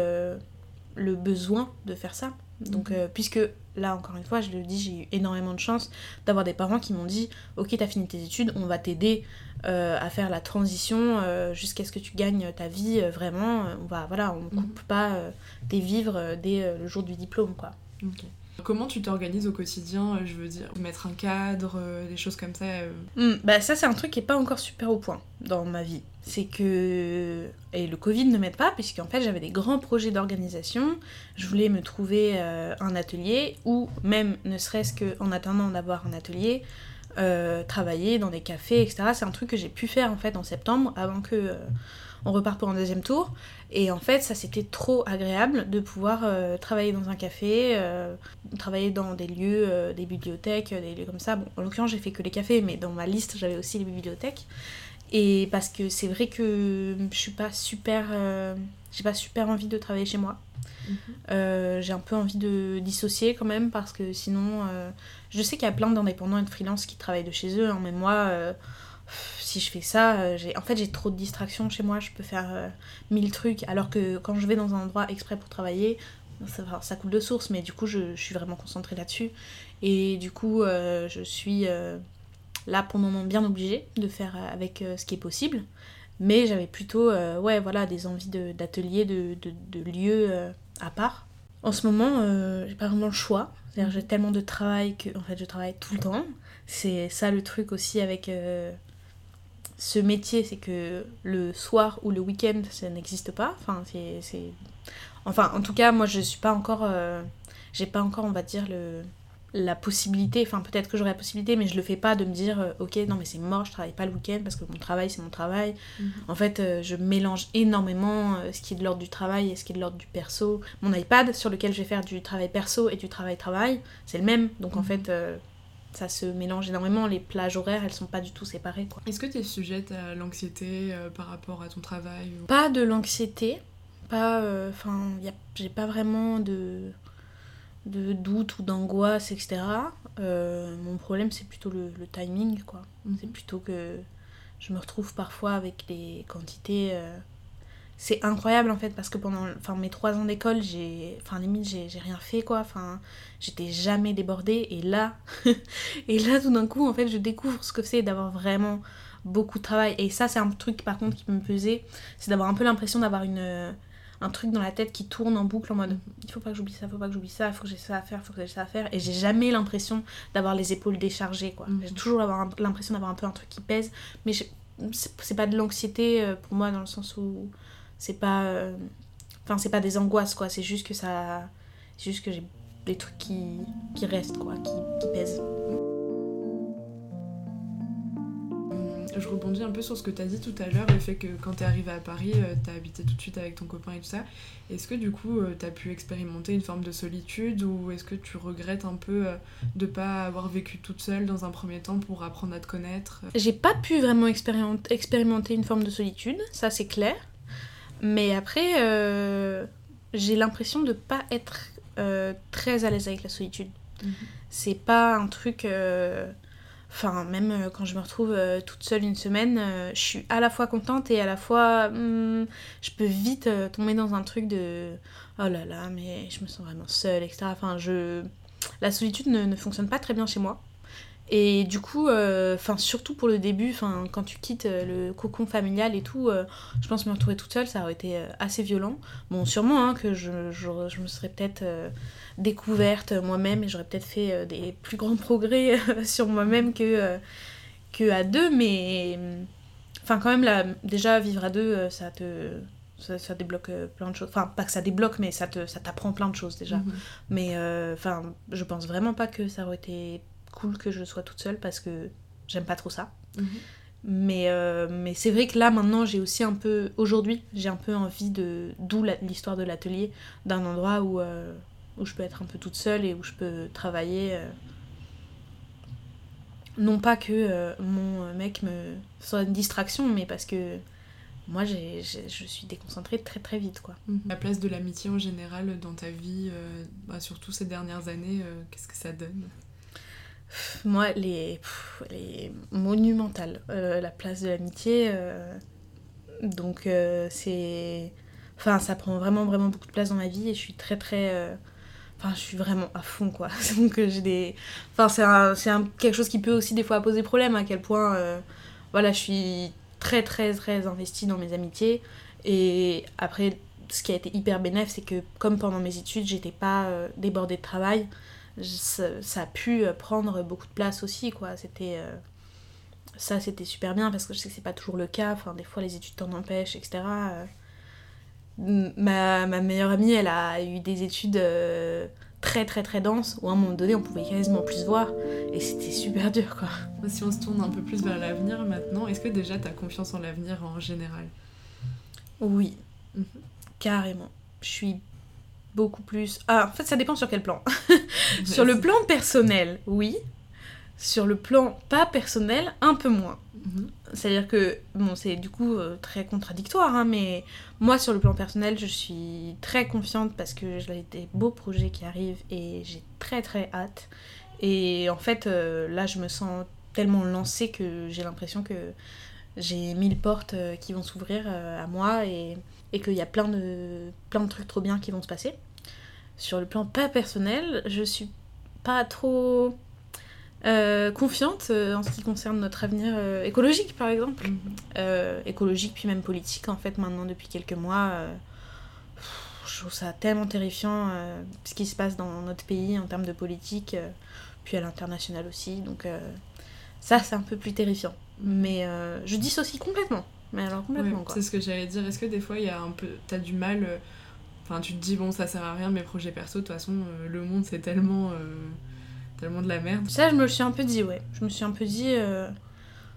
le besoin de faire ça. Donc, mhm. puisque là, encore une fois, je le dis, j'ai eu énormément de chance d'avoir des parents qui m'ont dit Ok, t'as fini tes études, on va t'aider euh, à faire la transition euh, jusqu'à ce que tu gagnes ta vie euh, vraiment. On va, voilà, on ne mhm. coupe pas tes vivres dès le jour du diplôme, quoi. Comment tu t'organises au quotidien Je veux dire, mettre un cadre, des choses comme ça hmm, Bah ça c'est un truc qui est pas encore super au point dans ma vie. C'est que... Et le Covid ne m'aide pas puisqu'en fait j'avais des grands projets d'organisation. Je voulais me trouver un atelier ou même ne serait-ce qu'en attendant d'avoir un atelier, euh, travailler dans des cafés, etc. C'est un truc que j'ai pu faire en fait en septembre avant que euh, on reparte pour un deuxième tour. Et en fait, ça c'était trop agréable de pouvoir euh, travailler dans un café, travailler dans des lieux, des bibliothèques, des lieux comme ça. Bon, en l'occurrence, j'ai fait que les cafés, mais dans ma liste, j'avais aussi les bibliothèques. Et parce que c'est vrai que je suis pas super. j'ai pas super envie de travailler chez moi. Euh, j'ai un peu envie de dissocier quand même parce que sinon, je sais qu'il y a plein d'indépendants et de freelance qui travaillent de chez eux, hein, mais moi, euh, si je fais ça, j'ai en fait j'ai trop de distractions chez moi, je peux faire mille trucs, alors que quand je vais dans un endroit exprès pour travailler, ça, coule de source, mais du coup je, je suis vraiment concentrée là-dessus. Et du coup, je suis là pour le moment bien obligée de faire avec ce qui est possible. Mais j'avais plutôt ouais, voilà, des envies d'ateliers, de, de, de, lieux à part. En ce moment, euh, j'ai pas vraiment le choix. J'ai tellement de travail que en fait je travaille tout le temps. C'est ça le truc aussi avec euh, ce métier, c'est que le soir ou le week-end ça n'existe pas. Enfin c'est, enfin en tout cas moi je suis pas encore, euh, j'ai pas encore on va dire le la possibilité, enfin peut-être que j'aurais la possibilité, mais je le fais pas de me dire euh, ok non mais c'est mort, je travaille pas le week-end parce que mon travail c'est mon travail. Mhm. En fait euh, je mélange énormément euh, ce qui est de l'ordre du travail et ce qui est de l'ordre du perso. Mon iPad sur lequel je vais faire du travail perso et du travail travail, c'est le même, donc en mhm. fait ça se mélange énormément, les plages horaires elles sont pas du tout séparées quoi. Est-ce que tu es sujette à l'anxiété par rapport à ton travail Pas de l'anxiété, pas, enfin j'ai pas vraiment de de doute ou d'angoisse, etc. Euh, mon problème, c'est plutôt le, timing, quoi. Mhm. C'est plutôt que je me retrouve parfois avec des quantités. Euh, c'est incroyable en fait, parce que pendant enfin, mes trois ans d'école, j'ai. Enfin, limite, j'ai, rien fait, quoi. Enfin, j'étais jamais débordée. Et là, (laughs) et là, tout d'un coup, en fait, je découvre ce que c'est d'avoir vraiment beaucoup de travail. Et ça, c'est un truc par contre qui me pesait. C'est d'avoir un peu l'impression d'avoir une un truc dans la tête qui tourne en boucle en mode il faut pas que j'oublie ça, il faut pas que j'oublie ça, il faut que j'ai ça à faire, il faut que j'ai ça à faire. Et j'ai jamais l'impression d'avoir les épaules déchargées, quoi. Mhm. J'ai toujours l'impression d'avoir un peu un truc qui pèse, mais c'est pas de l'anxiété euh, pour moi dans le sens où c'est pas. Euh, enfin, c'est pas des angoisses, quoi. C'est juste que ça. C'est juste que j'ai des trucs qui, qui restent, quoi, qui, qui pèsent. Je rebondis un peu sur ce que tu as dit tout à l'heure, le fait que quand tu es arrivé à Paris, euh, tu as habité tout de suite avec ton copain et tout ça. Est-ce que du coup, euh, tu as pu expérimenter une forme de solitude ou est-ce que tu regrettes un peu euh, de pas avoir vécu toute seule dans un premier temps pour apprendre à te connaître? J'ai pas pu vraiment expérimenter une forme de solitude, ça c'est clair. Mais après, j'ai l'impression de pas être très à l'aise avec la solitude. Mhm. C'est pas un truc Enfin, même euh, quand je me retrouve euh, toute seule une semaine, euh, je suis à la fois contente et à la fois. Hmm, je peux vite tomber dans un truc de. Oh là là, mais je me sens vraiment seule, etc. Enfin, je. La solitude ne, ne fonctionne pas très bien chez moi. Et du coup, enfin surtout pour le début, enfin quand tu quittes le cocon familial et tout, je pense me retrouver toute seule, ça aurait été assez violent. Bon, sûrement hein, que je, je, je, me serais peut-être découverte moi-même et j'aurais peut-être fait euh, des plus grands progrès euh, (laughs) sur moi-même que, euh, que à deux, mais enfin quand même là, déjà vivre à deux, ça te ça, débloque plein de choses. Enfin, pas que ça débloque, mais ça te ça t'apprend plein de choses déjà. Mhm. Mais enfin, je pense vraiment pas que ça aurait été cool que je sois toute seule parce que j'aime pas trop ça. Mhm. Mais, mais c'est vrai que là, maintenant, j'ai aussi un peu. Aujourd'hui, j'ai un peu envie de. D'où l'histoire de l'atelier, d'un endroit où, où je peux être un peu toute seule et où je peux travailler. Euh, non pas que euh, mon mec me soit une distraction, mais parce que moi je suis déconcentrée très très vite. quoi. Mhm. La place de l'amitié en général dans ta vie, euh, bah, surtout ces dernières années, qu'est-ce que ça donne? Moi, les, les monumentales. la place de l'amitié, donc c'est. Enfin, ça prend vraiment vraiment beaucoup de place dans ma vie et je suis très très Enfin, je suis vraiment à fond, quoi. (laughs) Donc, j'ai des. Enfin, c'est quelque chose qui peut aussi des fois poser problème, à quel point. Euh, voilà, je suis très, très, très investie dans mes amitiés. Et après, ce qui a été hyper bénéfique, c'est que comme pendant mes études, j'étais pas euh, débordée de travail, ça, a pu euh, prendre beaucoup de place aussi, quoi. C'était. ça, c'était super bien parce que je sais que c'est pas toujours le cas. Enfin, des fois, les études t'en empêchent, etc ma, ma, meilleure amie, elle a eu des études euh, très très très denses où à un moment donné on pouvait quasiment plus voir et c'était super dur quoi. Si on se tourne un peu plus vers l'avenir maintenant, est-ce que déjà tu as confiance en l'avenir en général? Oui, mhm. carrément. Je suis beaucoup plus. Ah, en fait, ça dépend sur quel plan. (laughs) sur le plan personnel, oui. Sur le plan pas personnel, un peu moins. Mhm. C'est-à-dire que, bon, c'est du coup euh, très contradictoire, hein, mais moi, sur le plan personnel, je suis très confiante parce que j'ai des beaux projets qui arrivent et j'ai très très hâte. Et en fait, euh, là, je me sens tellement lancée que j'ai l'impression que j'ai mille portes euh, qui vont s'ouvrir à moi et, et qu'il y a plein de, plein de trucs trop bien qui vont se passer. Sur le plan pas personnel, je suis pas trop euh, confiante euh, en ce qui concerne notre avenir euh, écologique, par exemple. Mhm. Écologique, puis même politique, en fait, maintenant, depuis quelques mois. je trouve ça tellement terrifiant ce qui se passe dans notre pays en termes de politique, puis à l'international aussi. Donc, ça, c'est un peu plus terrifiant. Mais euh, je dissocie complètement. Mais alors, complètement, Ouais, quoi. C'est ce que j'allais dire. Est-ce que des fois, il y a un peu. T'as du mal. euh, Enfin, tu te dis, bon, ça sert à rien, mes projets perso, de toute façon, euh, le monde, c'est tellement. euh, tellement de la merde. Ça, je me le suis un peu dit, ouais. Je me suis un peu dit,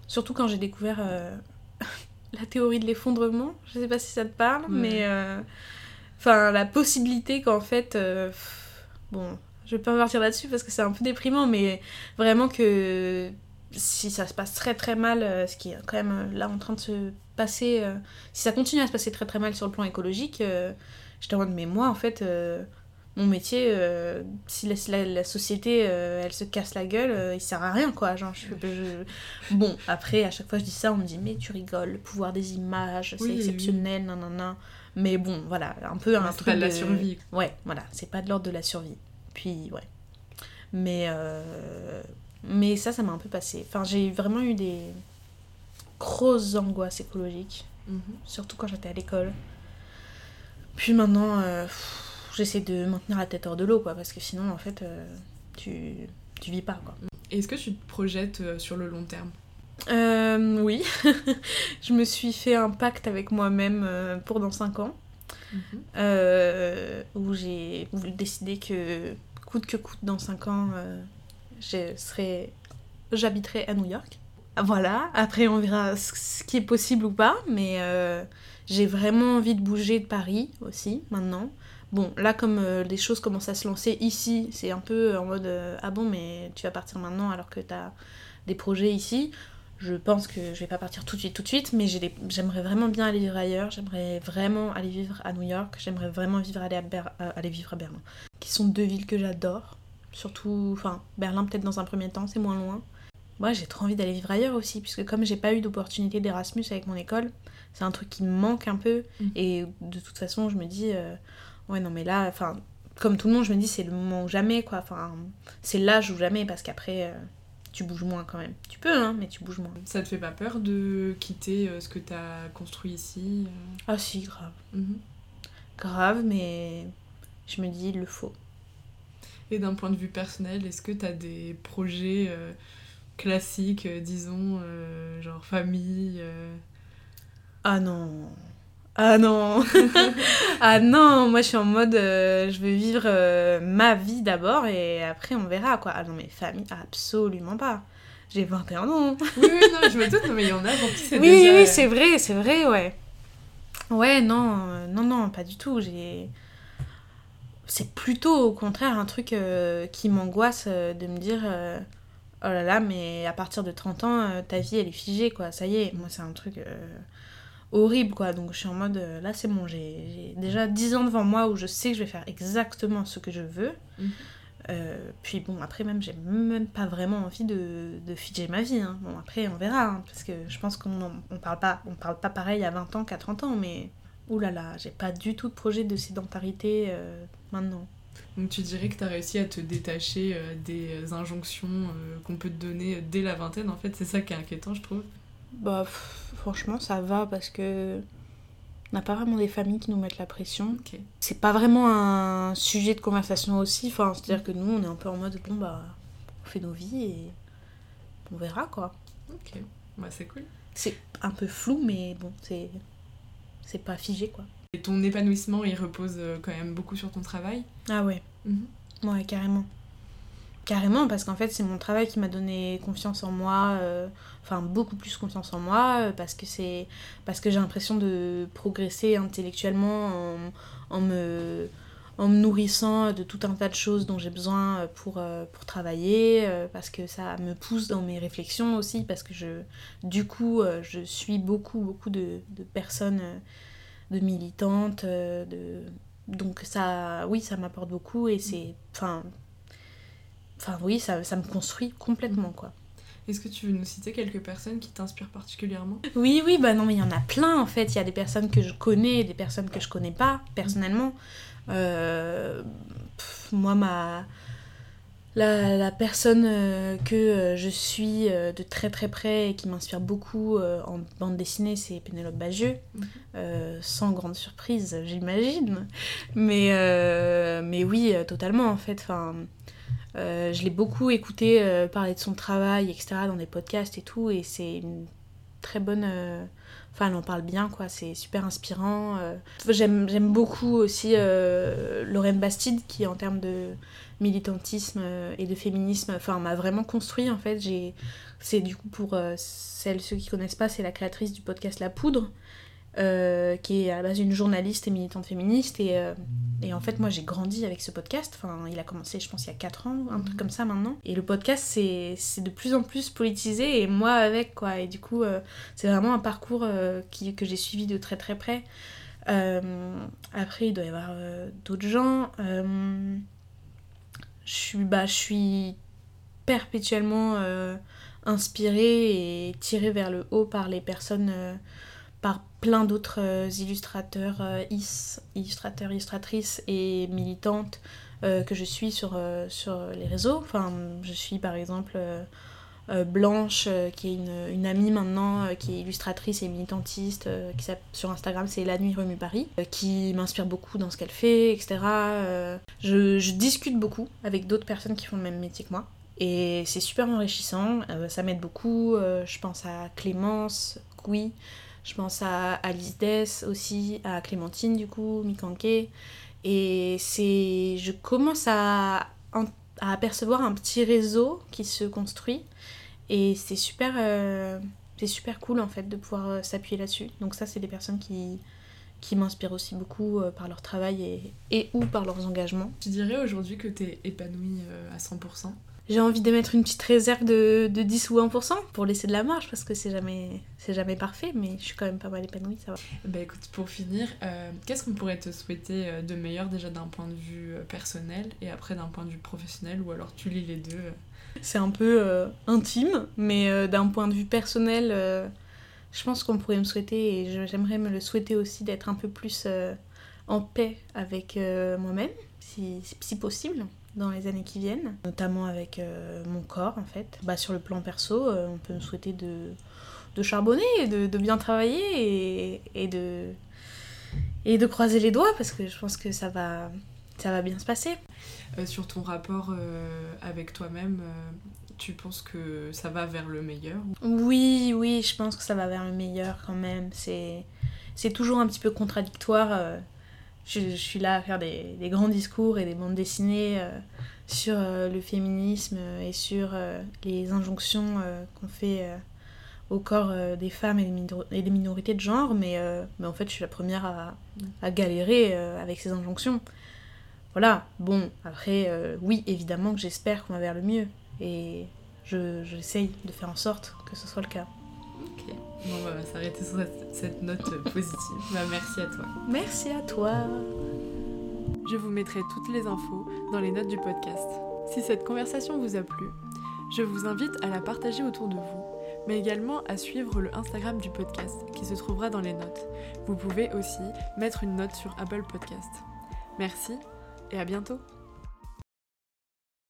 surtout quand j'ai découvert euh, (laughs) la théorie de l'effondrement. Je sais pas si ça te parle, Ouais. mais euh, enfin la possibilité qu'en fait, euh, bon, je vais pas partir là-dessus parce que c'est un peu déprimant, mais vraiment que si ça se passe très très mal, ce qui est quand même là en train de se passer, euh, si ça continue à se passer très très mal sur le plan écologique, euh, j'étais en mode mais moi en fait. euh, mon métier, euh, si la, si la- la société elle se casse la gueule, il sert à rien quoi. Genre, je, je- Bon, après, à chaque fois que je dis ça, on me dit mais tu rigoles, le pouvoir des images, c'est Oui, oui, exceptionnel, nanana. Mais bon, voilà, un peu un Ouais, c'est truc pas de la survie. Ouais, voilà, c'est pas de l'ordre de la survie. Puis, ouais. Mais, mais ça, ça m'a un peu passé. Enfin, j'ai vraiment eu des grosses angoisses écologiques, Mhm. surtout quand j'étais à l'école. Puis maintenant, euh, j'essaie de maintenir la tête hors de l'eau, quoi, parce que sinon, en fait, euh, tu, tu vis pas, quoi. Est-ce que tu te projettes euh, sur le long terme? Euh, oui, (laughs) je me suis fait un pacte avec moi-même pour dans 5 ans. Mhm. où j'ai décider que coûte que coûte dans 5 ans, je serai, j'habiterai à New York. Voilà, après on verra ce qui est possible ou pas, mais euh, j'ai vraiment envie de bouger de Paris aussi maintenant. Bon, là comme euh, les choses commencent à se lancer ici, c'est un peu en mode euh, ah bon mais tu vas partir maintenant alors que t'as des projets ici? Je pense que je vais pas partir tout de suite, tout de suite, mais j'aimerais vraiment bien aller vivre ailleurs. J'aimerais vraiment aller vivre à New York. J'aimerais vraiment vivre aller, à euh, aller vivre à Berlin. Qui sont deux villes que j'adore. Surtout, enfin, Berlin peut-être dans un premier temps, c'est moins loin. Moi, j'ai trop envie d'aller vivre ailleurs aussi, puisque comme j'ai pas eu d'opportunité d'Erasmus avec mon école, c'est un truc qui me manque un peu. Mhm. Et de toute façon, je me dis, euh, ouais, non, mais là, enfin, comme tout le monde, je me dis, c'est le moment ou jamais, quoi. Enfin, c'est l'âge ou jamais, parce qu'après, euh, tu bouges moins quand même. Tu peux, hein, mais tu bouges moins. Ça te fait pas peur de quitter euh, ce que t'as construit ici Ah, si, grave. Mhm. Grave, mais je me dis, il le faut. Et d'un point de vue personnel, est-ce que t'as des projets classiques, euh, disons, euh, genre famille euh, Ah non. Ah non. (laughs) ah non, moi je suis en mode euh, je veux vivre euh, ma vie d'abord et après on verra quoi. Ah non mais famille, absolument pas. J'ai 21 ans. Oui, oui, non, je me doute, mais il y en a pour qui c'est Oui, déjà... oui, c'est vrai, c'est vrai, ouais. Ouais, non, euh, non, non, pas du tout. J'ai. C'est plutôt au contraire un truc qui m'angoisse de me dire oh là là, mais à partir de 30 ans, euh, ta vie elle est figée quoi, ça y est. Moi, c'est un truc euh, horrible quoi. Donc, je suis en mode euh, là, c'est bon, j'ai déjà 10 ans devant moi où je sais que je vais faire exactement ce que je veux. Euh, puis bon, après même, j'ai même pas vraiment envie de, de figer ma vie. hein. Bon, après, on verra, hein, parce que je pense qu'on on parle pas, on parle pas pareil à 20 ans qu'à 30 ans, mais oulala, j'ai pas du tout de projet de sédentarité maintenant. Donc tu dirais que t'as réussi à te détacher euh, des injonctions euh, qu'on peut te donner dès la vingtaine, en fait, c'est ça qui est inquiétant, je trouve. Bah, franchement, ça va parce que on n'a pas vraiment des familles qui nous mettent la pression. Ok. C'est pas vraiment un sujet de conversation aussi, enfin, c'est-à-dire que nous, on est un peu en mode bon, bah, on fait nos vies et on verra quoi. Ok, bah c'est cool. C'est un peu flou, mais bon, c'est c'est pas figé quoi. Et ton épanouissement, il repose euh, quand même beaucoup sur ton travail. Ah ouais, Mhm. ouais, carrément. Carrément, parce qu'en fait, c'est mon travail qui m'a donné confiance en moi, euh, enfin beaucoup plus confiance en moi, euh, parce que c'est parce que j'ai l'impression de progresser intellectuellement en, en me en me nourrissant de tout un tas de choses dont j'ai besoin pour, pour travailler, parce que ça me pousse dans mes réflexions aussi, parce que je, du coup, je suis beaucoup, beaucoup de, de personnes, de militantes, de... donc ça, oui, ça m'apporte beaucoup et c'est, enfin, enfin oui, ça, ça me construit complètement, quoi. Est-ce que tu veux nous citer quelques personnes qui t'inspirent particulièrement? Oui, oui, bah non, mais il y en a plein en fait. Il y a des personnes que je connais, des personnes que je connais pas personnellement. Euh, moi, ma. La, personne euh, que euh, je suis de très très près et qui m'inspire beaucoup en bande dessinée, c'est Pénélope Bagieux. Mhm. sans grande surprise, j'imagine. Mais, mais oui, totalement en fait. Enfin, euh, je l'ai beaucoup écouté euh, parler de son travail, etc., dans des podcasts et tout, et c'est une très bonne. Euh, enfin, elle en parle bien, quoi, c'est super inspirant. J'aime beaucoup aussi Lorraine Bastide, qui, en termes de militantisme et de féminisme, enfin, m'a vraiment construit, en fait. C'est du coup, pour celles, ceux qui connaissent pas, c'est la créatrice du podcast La Poudre. Euh, qui est à la base une journaliste et militante féministe. Et, euh, et en fait, moi, j'ai grandi avec ce podcast. Enfin, il a commencé, je pense, il y a 4 ans, un truc comme ça maintenant. Et le podcast, c'est de plus en plus politisé, et moi avec, quoi. Et du coup, euh, c'est vraiment un parcours qui, que j'ai suivi de très très près. après, il doit y avoir d'autres gens. je suis, bah, je suis perpétuellement inspirée et tirée vers le haut par les personnes par plein d'autres euh, illustrateurs, euh, illustrateurs, illustratrices et militantes euh, que je suis sur, sur les réseaux. Enfin, je suis par exemple Blanche, qui est une, une, amie maintenant, qui est illustratrice et militantiste, qui sur Instagram c'est La Nuit Remue Paris, qui m'inspire beaucoup dans ce qu'elle fait, etc. Je, je, discute beaucoup avec d'autres personnes qui font le même métier que moi. Et c'est super enrichissant, ça m'aide beaucoup. je pense à Clémence, Oui, je pense à Alice Dess aussi, à Clémentine du coup, Mikanke. Et c'est. Je commence à, à apercevoir un petit réseau qui se construit. Et c'est super. Euh, c'est super cool en fait de pouvoir euh, s'appuyer là-dessus. Donc ça, c'est des personnes qui, qui m'inspirent aussi beaucoup euh, par leur travail et, et ou par leurs engagements. Tu dirais aujourd'hui que tu es épanouie à 100% j'ai envie de mettre une petite réserve de, de 10 ou 1% pour laisser de la marge parce que c'est jamais, c'est jamais parfait, mais je suis quand même pas mal épanouie, ça va. Bah écoute, pour finir, euh, qu'est-ce qu'on pourrait te souhaiter euh, de meilleur déjà d'un point de vue euh, personnel et après d'un point de vue professionnel ou alors tu lis les deux C'est un peu intime, mais d'un point de vue personnel, je pense qu'on pourrait me souhaiter et j'aimerais me le souhaiter aussi d'être un peu plus en paix avec moi-même, si, si possible dans les années qui viennent, notamment avec euh, mon corps en fait. Bah, sur le plan perso, euh, on peut me souhaiter de, de charbonner, de, de bien travailler et, et, de, et de croiser les doigts parce que je pense que ça va, ça va bien se passer. Euh, sur ton rapport avec toi-même, tu penses que ça va vers le meilleur Oui, oui, je pense que ça va vers le meilleur quand même. C'est, c'est toujours un petit peu contradictoire je, suis là à faire des, grands discours et des bandes dessinées euh, sur euh, le féminisme et sur euh, les injonctions qu'on fait au corps des femmes et des, minorités de genre, mais, mais en fait je suis la première à, à galérer avec ces injonctions. Voilà, bon, après, oui, évidemment que j'espère qu'on va vers le mieux, et j'essaye de faire en sorte que ce soit le cas. Ok. Bon, bah, on va s'arrêter sur cette note positive. Bah, merci à toi. Merci à toi. Je vous mettrai toutes les infos dans les notes du podcast. Si cette conversation vous a plu, je vous invite à la partager autour de vous, mais également à suivre le Instagram du podcast qui se trouvera dans les notes. Vous pouvez aussi mettre une note sur Apple Podcast. Merci et à bientôt